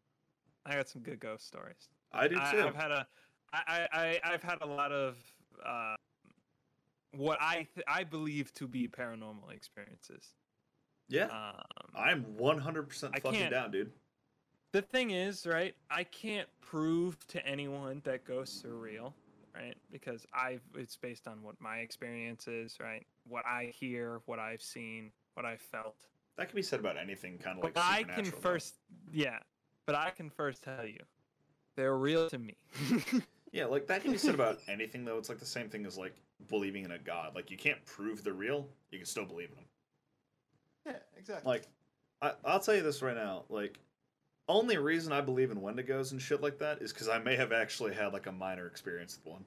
I got some good ghost stories. I do I, too. I've had a, I, I, I- I've had a lot of, uh, what I th- I believe to be paranormal experiences. yeah. Um, I'm one hundred percent fucking down, dude. the thing is, right? I can't prove to anyone that ghosts are real, right? Because I've it's based on what my experience is, right? What I hear, what I've seen, what I've felt. That can be said about anything kind of like but I can though. first, yeah. But I can first tell you, they're real to me. Yeah, like that can be said about anything though. It's like the same thing as like believing in a god. Like you can't prove they're real, you can still believe in them. yeah, exactly. Like I, I'll tell you this right now. Like only reason I believe in Wendigos and shit like that is because I may have actually had like a minor experience with one.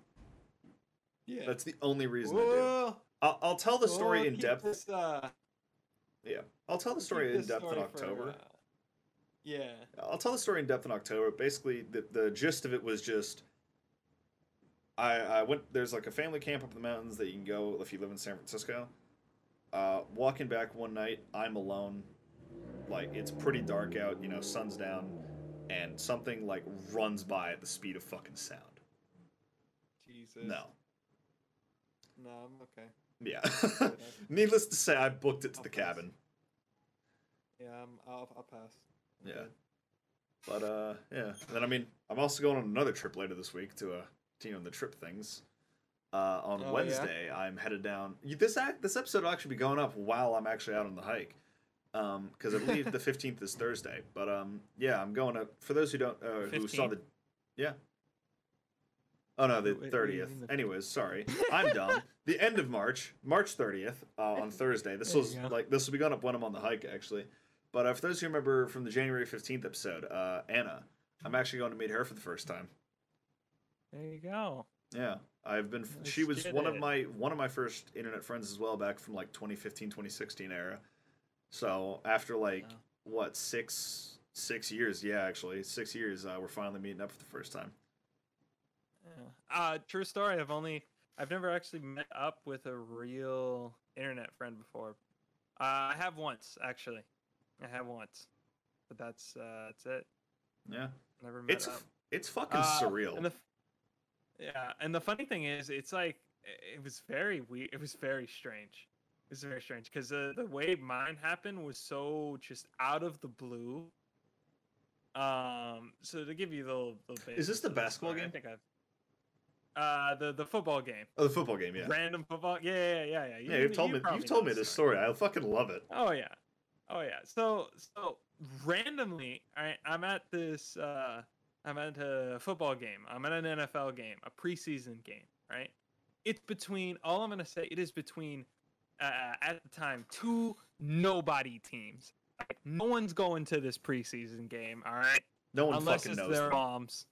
Yeah. That's the only reason I do. I'll, I'll tell the story whoa, in depth. this, uh, Yeah, I'll tell the story in depth in October. for, uh, yeah. I'll tell the story in depth in October. Basically, the the gist of it was just I I went. There's like a family camp up in the mountains that you can go if you live in San Francisco. Uh, walking back one night, I'm alone. Like it's pretty dark out. You know, sun's down, and something like runs by at the speed of fucking sound. Jesus. No. No, I'm okay. Yeah. Needless to say, I booked it to the I'll pass. cabin. Yeah, I'm, I'll, I'll pass. I'm Yeah. good. But uh, yeah. And then I mean, I'm also going on another trip later this week to uh, you know, the trip things. Uh, on Oh, yeah? Wednesday, I'm headed down. This act, this episode will actually be going up while I'm actually out on the hike, um, because I believe the 15th is Thursday. But um, yeah, I'm going to. For those who don't, uh, who saw the, yeah. Oh no, the Wait, what do you 30th. Anyways, sorry, I'm dumb. The end of March, March 30th, uh, on Thursday. This was like this will be going up when I'm on the hike actually. But uh, for those who remember from the January 15th episode, uh, Anna, I'm actually going to meet her for the first time. There you go. Yeah, I've been. Let's she was one of my one of my first internet friends as well, back from like 2015, 2016 era. So after like Wow. what six six years? Yeah, actually six years. Uh, we're finally meeting up for the first time. Yeah. Uh, true story. I've only, I've never actually met up with a real internet friend before. Uh, I have once actually. I have once, but that's uh, that's it. Yeah, Never met it's up. it's fucking Uh, surreal. The, yeah, and the funny thing is, it's like it was very weird. It was very strange. It was very strange because uh, the way mine happened was so just out of the blue. Um, so to give you the little, little Is this the basketball story, I game? think I've. Uh, the the football game. oh, the football game. Yeah, Random football. Yeah, yeah, yeah, yeah. You- yeah. You've told you me. You've told me the this story. I fucking love it. Oh yeah, oh yeah. So so randomly, I I'm at this. uh I'm at a football game. I'm at an NFL game, a preseason game. Right. It's between. All I'm gonna say. It is between. Uh, at the time, two nobody teams. Like, no one's going to this preseason game. All right No one unless fucking it's knows. their moms,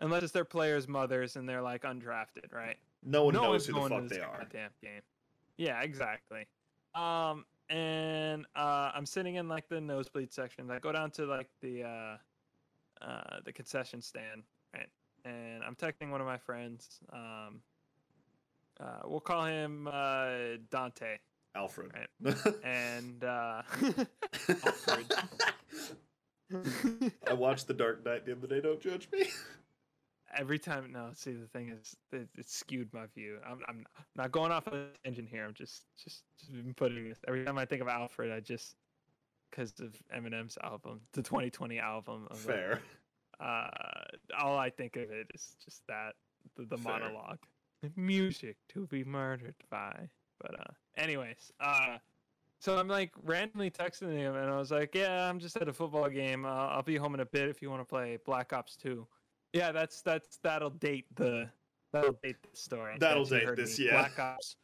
unless it's their players' mothers and they're like undrafted, right? No one no knows one's who the going to fuck they are. goddamn game. Yeah, exactly. Um, and uh, I'm sitting in like the nosebleed section. I go down to like the uh, uh, the concession stand, right? And I'm texting one of my friends. Um, uh, we'll call him uh, Dante. Alfred. And uh, Alfred. I watched The Dark Knight the other day. Don't judge me. every time no see the thing is it, it skewed my view I'm, I'm not going off on a tangent here i'm just just just putting this every time i think of alfred i just because of eminem's album the 2020 album of, Fair. uh all i think of it is just that the, the monologue. Music to be murdered by but uh anyways uh so i'm like randomly texting him and i was like yeah i'm just at a football game. Uh, i'll be home in a bit if you want to play black ops 2 yeah that's that's that'll date the that'll date the story. That'll that date this, me. yeah. black ops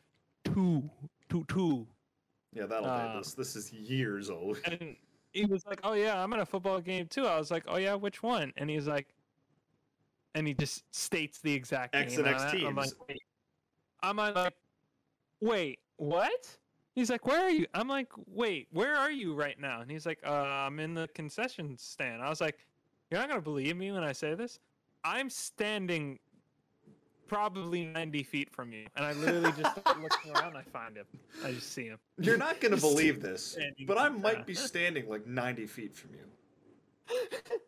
2 2 2 Yeah, that'll date this. This is years old. and he was like, "Oh yeah, I'm at a football game too." I was like, "Oh yeah, which one?" And he's like, and he just states the exact X and X I'm at. I'm like, teams. wait. I'm like, wait, what? He's like, "Where are you?" I'm like, "Wait, where are you right now?" And he's like, "Uh, I'm in the concession stand." I was like, "You're not gonna believe me when I say this? I'm standing." Probably 90 feet from you, and I literally just start looking around. I find him. I just see him. You're not gonna believe this, standing but I might that. be standing like 90 feet from you.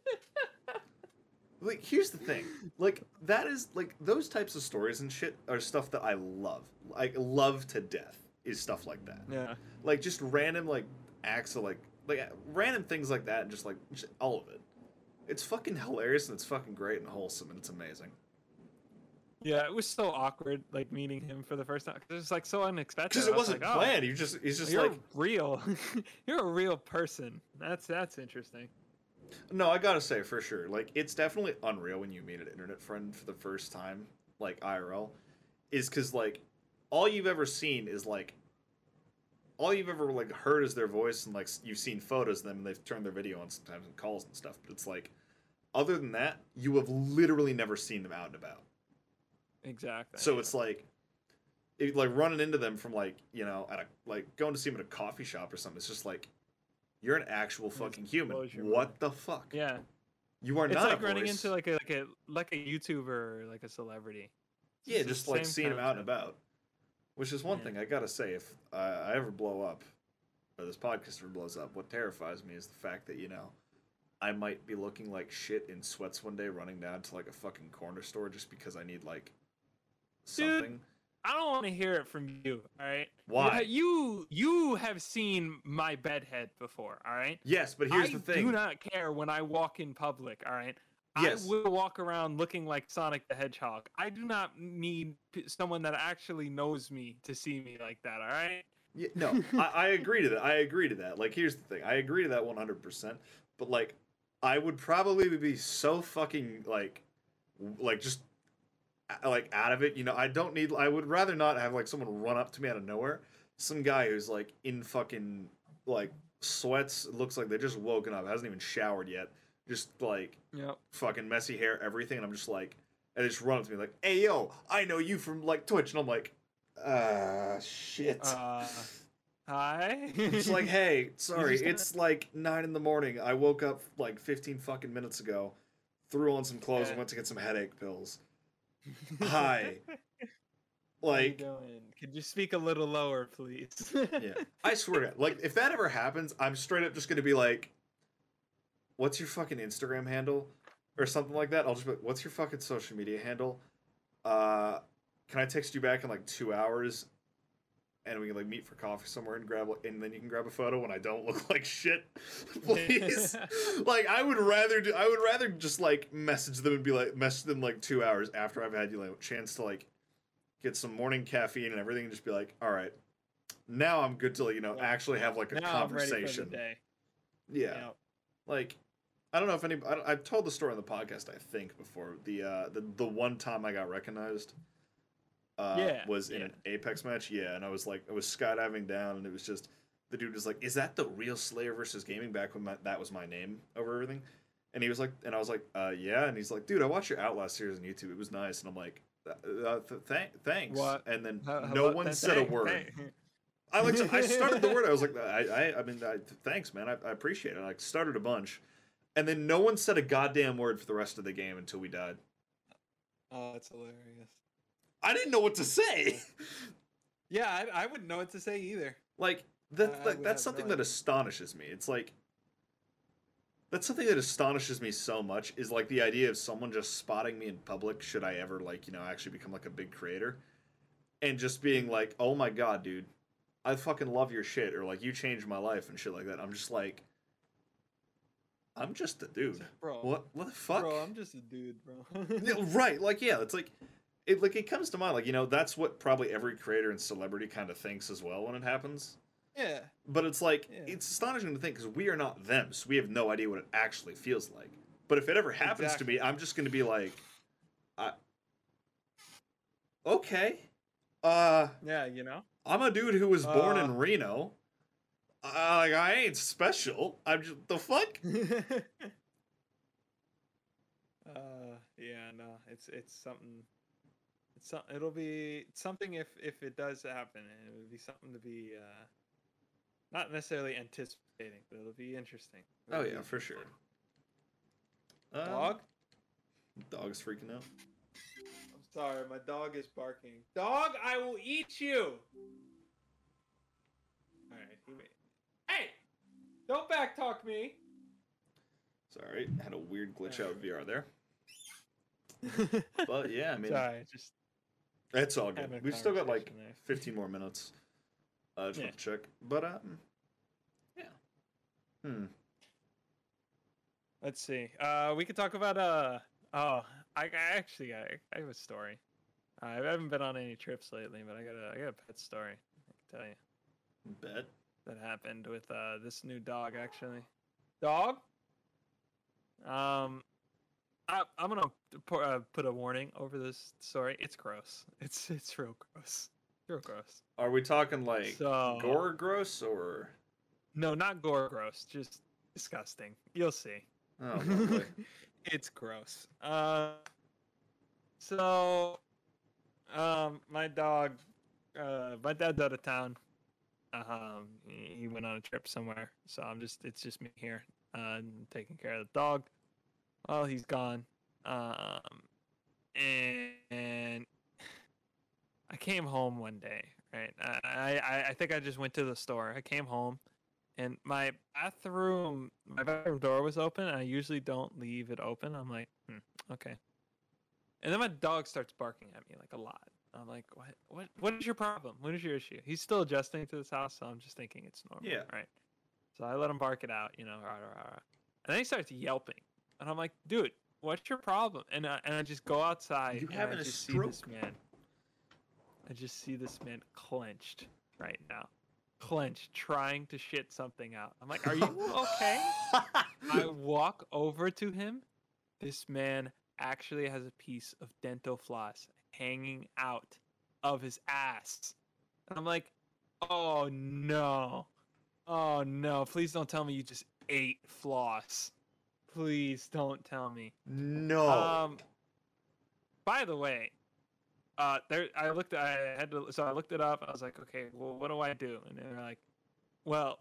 Like, here's the thing. Like, that is like those types of stories and shit are stuff that I love. Like, love to death is stuff like that. Yeah. Like, just random like acts of like like random things like that, and just like just all of it. It's fucking hilarious and it's fucking great and wholesome and it's amazing. Yeah, it was so awkward, like meeting him for the first time. 'cause It was like so unexpected. Because I it was wasn't like, oh, planned. You just he's just you're like real. you're a real person. That's that's interesting. No, I gotta say for sure. Like, it's definitely unreal when you meet an internet friend for the first time, like IRL, is because like all you've ever seen is like all you've ever like heard is their voice and like you've seen photos of them and they've turned their video on sometimes and calls and stuff. But it's like, other than that, you have literally never seen them out and about. Exactly. So it's like, it, like running into them from like you know at a like going to see them at a coffee shop or something. It's just like, you're an actual fucking human. What mind. the fuck? yeah, You are it's not like a running voice. into like a like a like a YouTuber or like a celebrity. It's yeah, just like seeing them out and about. Which is one Yeah. thing I gotta say. If I, I ever blow up, or this podcast ever blows up, what terrifies me is the fact that you know, I might be looking like shit in sweats one day, running down to like a fucking corner store just because I need like Dude. I don't want to hear it from you. All right. Why? You you have seen my bedhead before. All right. Yes, but here's I the thing. I do not care when I walk in public. All right. Yes. I will walk around looking like Sonic the Hedgehog. I do not need someone that actually knows me to see me like that. All right. Yeah, no, I, I agree to that. I agree to that. Like, here's the thing. I agree to that 100%. But, like, I would probably be so fucking, like, like, just, like, out of it. You know, I don't need, I would rather not have, like, someone run up to me out of nowhere. Some guy who's, like, in fucking, like, sweats, looks like they just woken up, hasn't even showered yet. Just, like, Yep. fucking messy hair, everything. And I'm just like, and they just run up to me, like, hey, yo, I know you from, like, Twitch. And I'm like, ah, shit. Uh, hi. It's like, hey, sorry, just gonna- it's like nine in the morning. I woke up like fifteen fucking minutes ago, threw on some clothes, and went to get some headache pills. Hi. Like, doing? Could you speak a little lower, please? yeah, I swear to God, like if that ever happens, I'm straight up just gonna be like, "What's your fucking Instagram handle?" or something like that. I'll just be, like, "What's your fucking social media handle?" Uh, can I text you back in like two hours? And we can like meet for coffee somewhere and grab, and then you can grab a photo when I don't look like shit, please. like I would rather do, I would rather just like message them and be like message them like two hours after I've had you like a chance to like get some morning caffeine and everything and just be like, all right, now I'm good to you know Yeah. actually have like a now I'm ready for the conversation. Yeah, Yep. like I don't know if any I, I've told the story on the podcast I think before the uh the the one time I got recognized. Uh, Yeah, was in yeah. an Apex match, yeah, and I was like, I was skydiving down, and it was just the dude was like, "Is that the real Slayer versus Gaming?" Back when my, that was my name over everything, and he was like, and I was like, uh, "Yeah," and he's like, "Dude, I watched your Outlast series on YouTube. It was nice," and I'm like, uh, uh, th- th- "Thanks." What? And then How- how no about one that? said a word. thank- I like I started the word. I was like, I, I, I mean, I, thanks, man. I, I appreciate it. I like started a bunch, and then no one said a goddamn word for the rest of the game until we died. Oh, that's hilarious. I didn't know what to say. Yeah, I, I wouldn't know what to say either. like that, I- I like, would that's have no something that astonishes me. It's like that's something that astonishes me so much is like the idea of someone just spotting me in public should I ever like, you know, actually become like a big creator and just being like, "Oh my god, dude. I fucking love your shit," or like, "You changed my life" and shit like that. I'm just like I'm just a dude. Bro, What what the fuck? bro, I'm just a dude, bro. Yeah, right like yeah it's like it like it comes to mind like you know that's what probably every creator and celebrity kind of thinks as well when it happens yeah. but it's like Yeah. it's astonishing to think because we are not them so we have no idea what it actually feels like but if it ever happens to me i'm just going to be like I, okay uh Yeah, you know? i'm a dude who was born Uh. in reno uh, like i ain't special i'm just the fuck uh yeah, no. It's it's something it's some, it'll be something if if it does happen and it would be something to be uh not necessarily anticipating, but it'll be interesting. oh It'll yeah be for sure interesting. Um, Dog? dog's freaking out I'm sorry, my dog is barking. Dog, I will eat you. All right, he made... Hey, don't backtalk me. Sorry, had a weird glitch out with VR there. But yeah, I mean, sorry, just it's all good. We've still got like there. 15 more minutes. Uh, just Yeah. want to check. But, um, yeah. Hmm. Let's see. Uh, we could talk about uh. Oh, I, I actually got I have a story. I haven't been on any trips lately, but I got a I got a pet story. I can tell you Bet. that happened with uh this new dog actually. Dog. Um, I, I'm gonna uh, put a warning over this story. It's gross. It's it's real gross. Real gross. Are we talking like So gore gross or? no, not gore gross, just disgusting. You'll see. Oh, it's gross. Uh, so, um, my dog, uh, my dad's out of town. Um, he he went on a trip somewhere, so I'm just it's just me here, uh, taking care of the dog while he's gone. Um, and, and I came home one day, right? I, I I think I just went to the store. I came home, and my bathroom my bathroom door was open. And I usually don't leave it open. I'm like, hmm, okay. And then my dog starts barking at me like a lot. I'm like, what? What? What is your problem? What is your issue? He's still adjusting to this house, so I'm just thinking it's normal. Yeah. Right. So I let him bark it out, you know, rah, rah, rah. and then he starts yelping, and I'm like, dude, what's your problem? And I, and I just go outside. You having I a just see this stroke? man. I just see this man clenched right now, clenched, trying to shit something out. I'm like, are you okay? I walk over to him. This man actually has a piece of dental floss hanging out of his ass. And I'm like, oh no. Oh no. Please don't tell me you just ate floss. Please don't tell me. no. Um by the way, uh there I looked I had to so I looked it up. I was like, okay, well what do I do? And they're like, well,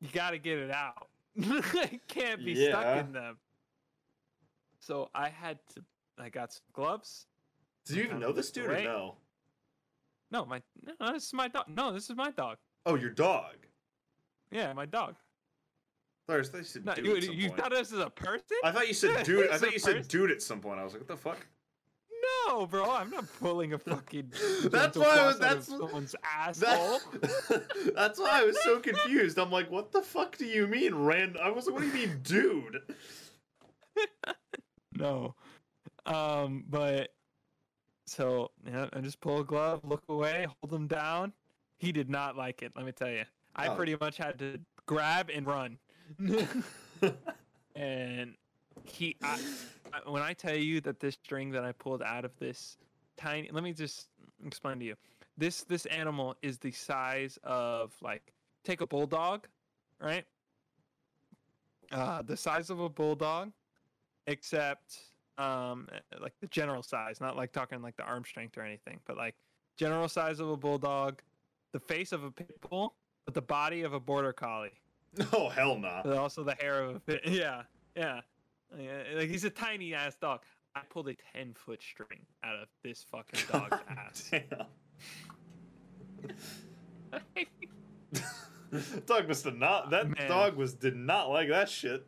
you got to get it out. it can't be stuck in them. So I had to I got some gloves. Do you even know this dude or no? No, my no, this is my dog. No, this is my dog. Oh, your dog. Yeah, my dog. Sorry, I thought you said No, dude you at some you point. thought this is a person? I thought you said dude. I thought you said dude at some point. I was like, what the fuck? No, bro, I'm not pulling a fucking. That's why I was- floss out of that's- someone's asshole. That, that's why I was so confused. I'm like, what the fuck do you mean, Rand? I was like, what do you mean, dude? No. Um, but so yeah, I just pull a glove, look away, hold him down. He did not like it. Let me tell you. I Oh. pretty much had to grab and run. and he, I, when I tell you that this string that I pulled out of this tiny, let me just explain to you. This this animal is the size of like take a bulldog, right? Uh, the size of a bulldog, except um like the general size, not like talking like the arm strength or anything, but like general size of a bulldog, the face of a pit bull, but the body of a border collie. oh hell nah. But also the hair of. Yeah, yeah. Like he's a tiny ass dog. I pulled a ten foot string out of this fucking dog's ass. Damn. dog must have not. That Man. dog was did not like that shit.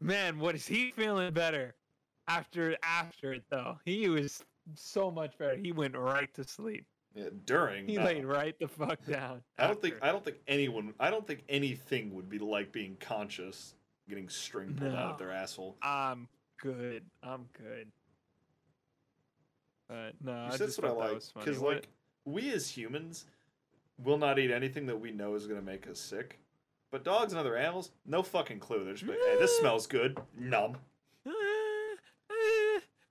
Man, what is he feeling better after after it though? He was so much better. He went right to sleep. Yeah, during. He no. laid right the fuck down. I don't think. I don't think anyone. I don't think anything would be like being conscious, getting string pulled out of their asshole. I'm good. I'm good. But no, I that's just what I like. Because like we as humans will not eat anything that we know is gonna make us sick. But dogs and other animals, no fucking clue. They're just like, hey, this mm. smells good. Numb.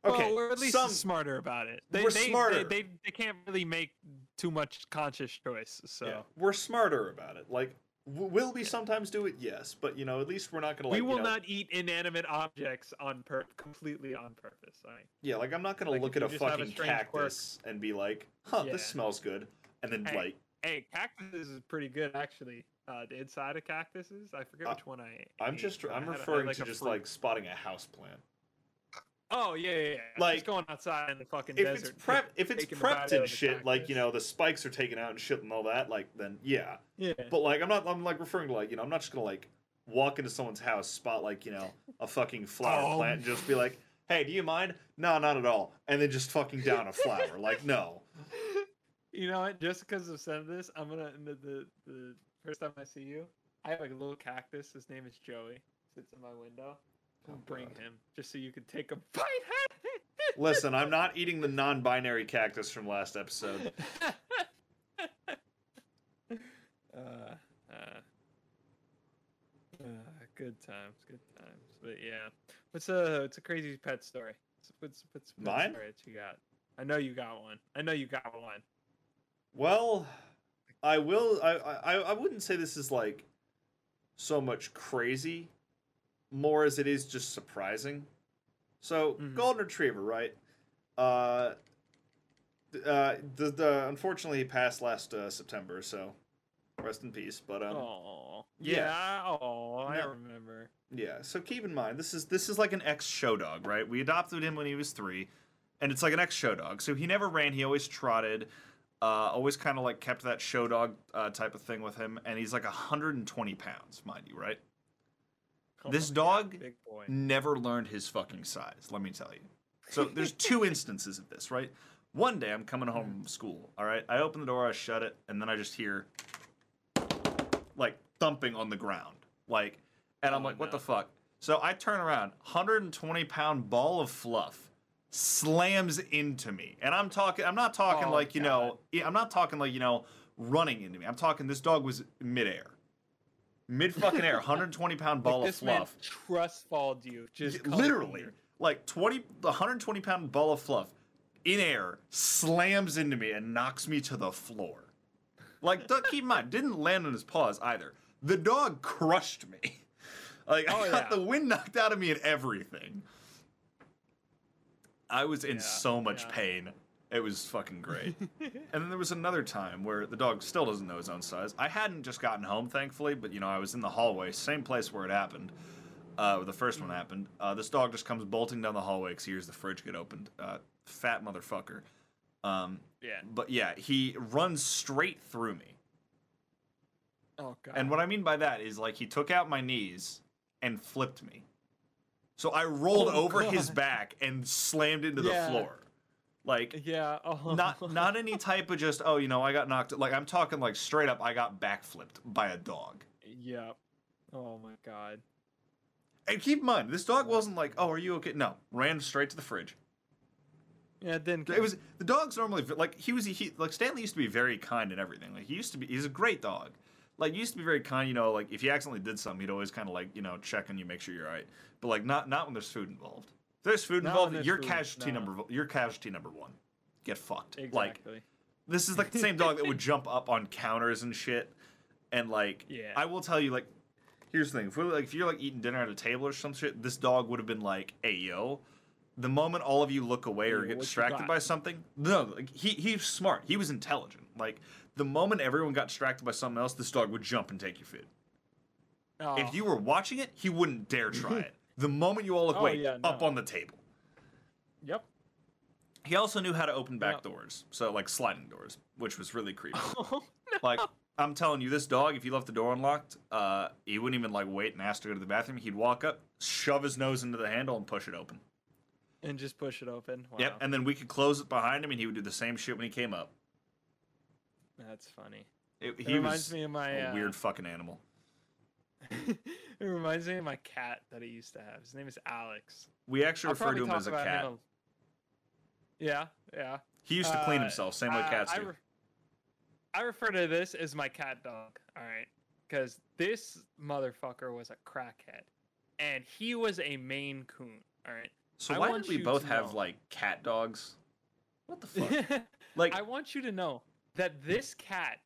Okay, well, we're at least some- smarter about it. They, We're they, smarter. They, they, they can't really make too much conscious choice. So Yeah, we're smarter about it. Like, will we sometimes do it? Yes, but you know, at least we're not gonna like. we you will know- not eat inanimate objects on pur- completely on purpose. I mean, Yeah, like I'm not gonna like, look at a you have a fucking quirk. cactus and be like, "Huh, Yeah. this smells good," and then Hey, like, hey, cactuses is pretty good actually. Uh, the inside of cactuses, I forget Uh, which one I. I'm ate, just I'm had I had, referring like, to just fruit. like spotting a house plant. Oh yeah, yeah, yeah. like, just going outside in the fucking If desert. it's prep, if it's taking the bite out prepped and shit, like you know the spikes are taken out and shit and all that, like then yeah. yeah. But like I'm not I'm like referring to like you know I'm not just gonna like walk into someone's house, spot like you know a fucking flower Oh. plant, and just be like, "Hey, do you mind?" No, not at all, and then just fucking down a flower. like no. You know what? Just because I've said this, I'm gonna the, the the first time I see you, I have like a little cactus. His name is Joey. Sits in my window. Oh, I'll bring God. him just so you can take a bite. Listen, I'm not eating the non-binary cactus from last episode. uh, uh, uh, good times, good times. But yeah, what's a what's a crazy pet story? What's what's, what's a pet Mine? story that you got? I know you got one. I know you got one. Well, I will. I, I I wouldn't say this is like so much crazy, more as it is just surprising. So Mhm. golden retriever, right? Uh, uh, the, the unfortunately he passed last uh, September, so rest in peace. But um, Oh. yeah. Yeah. Oh, I No. remember. Yeah, so keep in mind this is this is like an ex show dog, right? We adopted him when he was three, and it's like an ex show dog. So he never ran; he always trotted, uh, always kind of like kept that show dog uh, type of thing with him. And he's like 120 pounds, mind you, right? This God, dog. Never learned his fucking size. Let me tell you. So there's two instances of this, right? One day I'm coming home from school. All right, I open the door, I shut it, and then I just hear like thumping on the ground, like, and I'm Oh, like, what no. the fuck? So I turn around, 120 pound ball of fluff slams into me, and I'm talking. I'm not talking Oh, like you know. I'm not talking like you know running into me. I'm talking. This dog was midair, mid fucking air, 120 pound ball like of fluff. trust falled you. Just literally like 20 the 120 pound ball of fluff in air slams into me and knocks me to the floor like keep in mind didn't land on his paws either the dog crushed me like Oh, i got yeah. the wind knocked out of me and everything i was in Yeah, so much yeah. pain it was fucking great and then there was another time where the dog still doesn't know his own size. I hadn't just gotten home, thankfully, but you know, I was in the hallway, same place where it happened, uh, where the first one happened. Uh, this dog just comes bolting down the hallway because he hears the fridge get opened. Uh, fat motherfucker. Um, yeah. but yeah, he runs straight through me. Oh god. And what I mean by that is like he took out my knees and flipped me. So I rolled Oh, over his back and slammed into Yeah. the floor. Like Yeah. Oh. not not any type of just oh you know I got knocked like I'm talking like straight up I got backflipped by a dog. Yep. Oh my god. And keep in mind this dog wasn't like oh are you okay no ran straight to the fridge. Yeah. It didn't. It was the dog's normally like he was he like Stanley used to be very kind and everything like he used to be he's a great dog. Like he used to be very kind, you know. Like if you accidentally did something, he'd always kind of like you know check on you, make sure you're all right. But like not not when there's food involved. There's food Not involved, there's you're food, casualty no. number you're casualty number one. Get fucked. Like. This is like the same dog that would jump up on counters and shit. And like, Yeah. I will tell you, like, here's the thing: if we're like, if you're like eating dinner at a table or some shit, this dog would have been like, "Hey, yo." The moment all of you look away or get distracted by something, no, like he he's smart. He was intelligent. Like the moment everyone got distracted by something else, this dog would jump and take your food. oh. If you were watching it, he wouldn't dare try it. The moment you all look Oh, away, yeah, up on the table. Yep. He also knew how to open back Yep. doors, so like sliding doors, which was really creepy. Oh, Like I'm telling you, this dog, if you left the door unlocked, uh, he wouldn't even like wait and ask to go to the bathroom. He'd walk up, shove his nose into the handle, and push it open. and just push it open. Wow. Yep, and then we could close it behind him, and he would do the same shit when he came up. That's funny. It, It he reminds was me of my a uh, weird fucking animal. it reminds me of my cat that I used to have. His name is Alex. We actually I'll refer to him as a cat. a- Yeah, yeah. He used to clean Uh, himself, same way uh, cats I do. re- I refer to this as my cat dog. All right, because this motherfucker was a crackhead, and he was a Maine Coon. All right. so I why did we both have know. like cat dogs? What the fuck? like I want you to know that this cat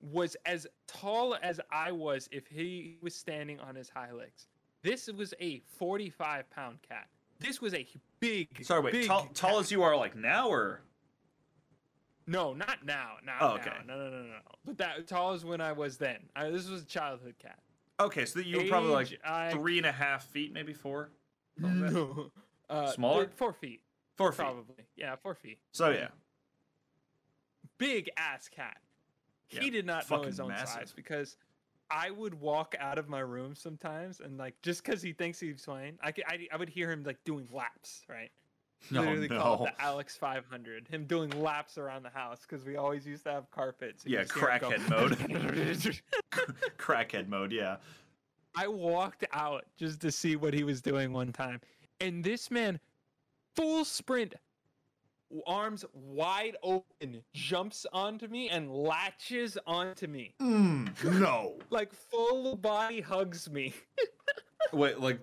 was as tall as I was if he was standing on his high legs. This was a 45 pound cat. This was a big. sorry, wait, big tall, tall as you are like now, or No, not now. Not Oh, now. okay. No, no, no, no. But that tall as when I was then. I, this was a childhood cat. okay, so you were probably like I- three and a half feet, maybe four. No. Uh, Smaller? Four feet, four feet. probably. Yeah, four feet. So yeah, big ass cat. He Yeah, did not know his own massive. size because I would walk out of my room sometimes and like just because he thinks he's fine, I, could, I I would hear him like doing laps, right? no, Literally no. it the Alex 500. Him doing laps around the house because we always used to have carpets. Yeah, you just hear him go- crackhead crackhead mode. Yeah. I walked out just to see what he was doing one time, and this man, full sprint, arms wide open, jumps onto me and latches onto me. Mm, no. like full body hugs me Wait, like,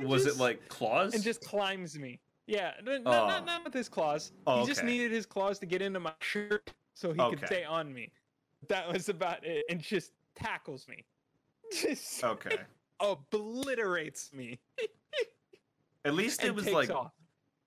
was it like claws? and just climbs me. Yeah, n- Oh. not, not, not with his claws. Oh, he just okay. needed his claws to get into my shirt so he could stay on me. That was about it, and just tackles me. Just Okay. obliterates me. At least it and was like off.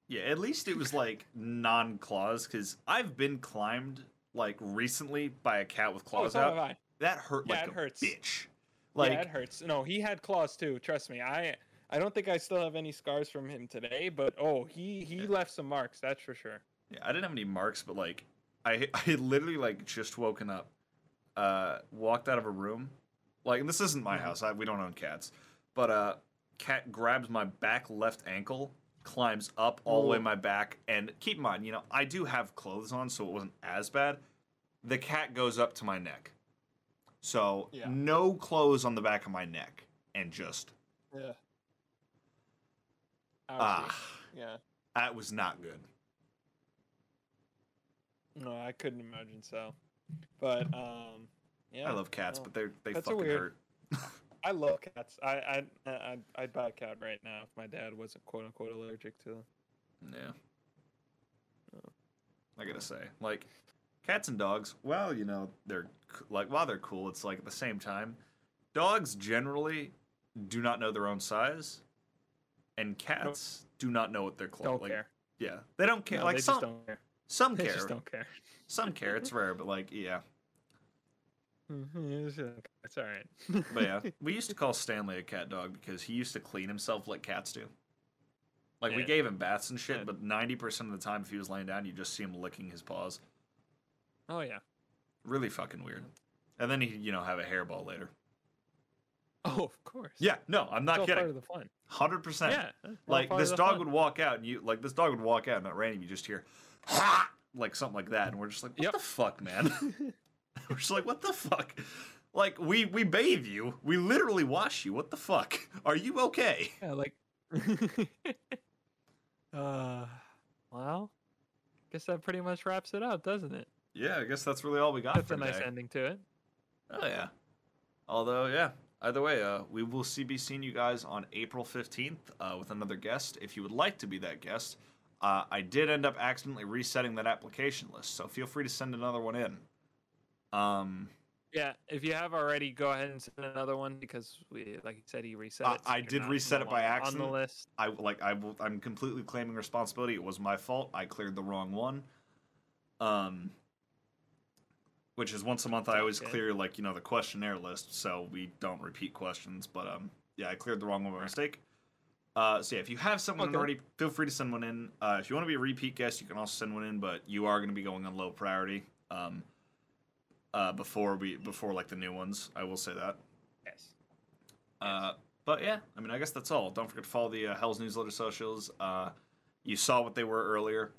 Yeah, at least it was like non claws because I've been climbed like recently by a cat with Oh, claws so out. That hurt Yeah, like it a hurts. bitch. Like yeah, it hurts. No, he had claws too. Trust me. I I don't think I still have any scars from him today, but oh, he he Yeah. left some marks. That's for sure. Yeah, I didn't have any marks, but like I I literally like just woken up, uh, walked out of a room, like and this isn't my Mhm. house. I, we don't own cats, but uh, cat grabs my back left ankle, climbs up all the way my back, and keep in mind, you know, I do have clothes on, so it wasn't as bad. The cat goes up to my neck, so Yeah. no clothes on the back of my neck, and just Yeah. ah, Yeah. that was not good. No, I couldn't imagine so. But um, yeah. I love cats, but they're they That's fucking weird- hurt. I love cats. I I I I'd buy a cat right now if my dad wasn't quote unquote allergic to them. Yeah. Oh. I gotta say, like, cats and dogs. Well, you know, they're like while they're cool, it's like at the same time, dogs generally do not know their own size, and cats do not know what their clothes. Don't like, care. Yeah, they don't care. No, like some just don't care. some They just don't care. some care. It's rare, but like yeah. Mhm, It's all right. But yeah, we used to call Stanley a cat dog because he used to clean himself like cats do. Like we gave him baths and shit, Yeah. but ninety percent of the time, if he was laying down, you just see him licking his paws. oh yeah. Really fucking weird. And then he, you know, have a hairball later. Oh, of course. Yeah, no, I'm not all part kidding. of the fun. Hundred percent. Yeah. Like this dog fun. would walk out, and you like this dog would walk out, and at random you just hear, "Ha!" like something like that, and we're just like, what Yep. the fuck, man? we're just like, what the fuck? Like we we bathe you, we literally wash you. What the fuck? Are you okay? yeah, like. uh, well, guess that pretty much wraps it up, doesn't it? Yeah, I guess that's really all we got That's a nice today. ending to it. Oh yeah. Although yeah, either way, uh, we will see be seeing you guys on April fifteenth uh, with another guest. If you would like to be that guest, uh, I did end up accidentally resetting that application list, so feel free to send another one in. Um, Yeah, if you have already, go ahead and send another one because we, like you said, he reset it. so I did reset it by accident. On the list. I like I will, I'm completely claiming responsibility. It was my fault. I cleared the wrong one. Um, which is once a month. I always Okay. clear like you know the questionnaire list, so we don't repeat questions. But um, yeah, I cleared the wrong one by mistake. Uh, so yeah, if you have someone Okay. already, feel free to send one in. Uh, if you want to be a repeat guest, you can also send one in, but you are going to be going on low priority. Um, uh, before we before like the new ones, I will say that. Yes. Uh, but yeah, I mean, I guess that's all. Don't forget to follow the uh, Hell's Newsletter socials. Uh, you saw what they were earlier,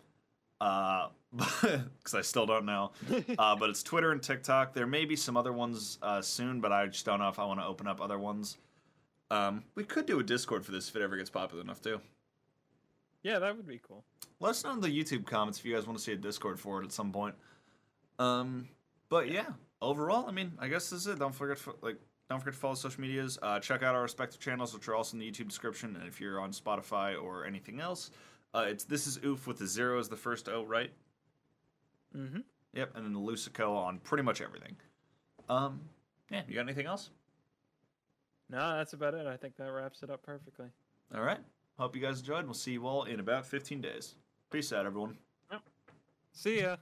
because I still don't know. Uh, but it's Twitter and TikTok. There may be some other ones uh, soon, but I just don't know if I want to open up other ones. Um, we could do a Discord for this if it ever gets popular enough too. yeah, that would be cool. Let us know in the YouTube comments if you guys want to see a Discord for it at some point. Um, but yeah, overall, I mean, I guess this is it. Don't forget, to, like, don't forget to follow social medias. Uh, check out our respective channels, which are also in the YouTube description. And if you're on Spotify or anything else, uh, it's this is oof with the zero as the first O, right? Mm-hmm. Yep, and then the Lucico on pretty much everything. Um, yeah, you got anything else? No, that's about it. I think that wraps it up perfectly. All right. Hope you guys enjoyed. We'll see you all in about 15 days. Peace out, everyone. Yep. See ya.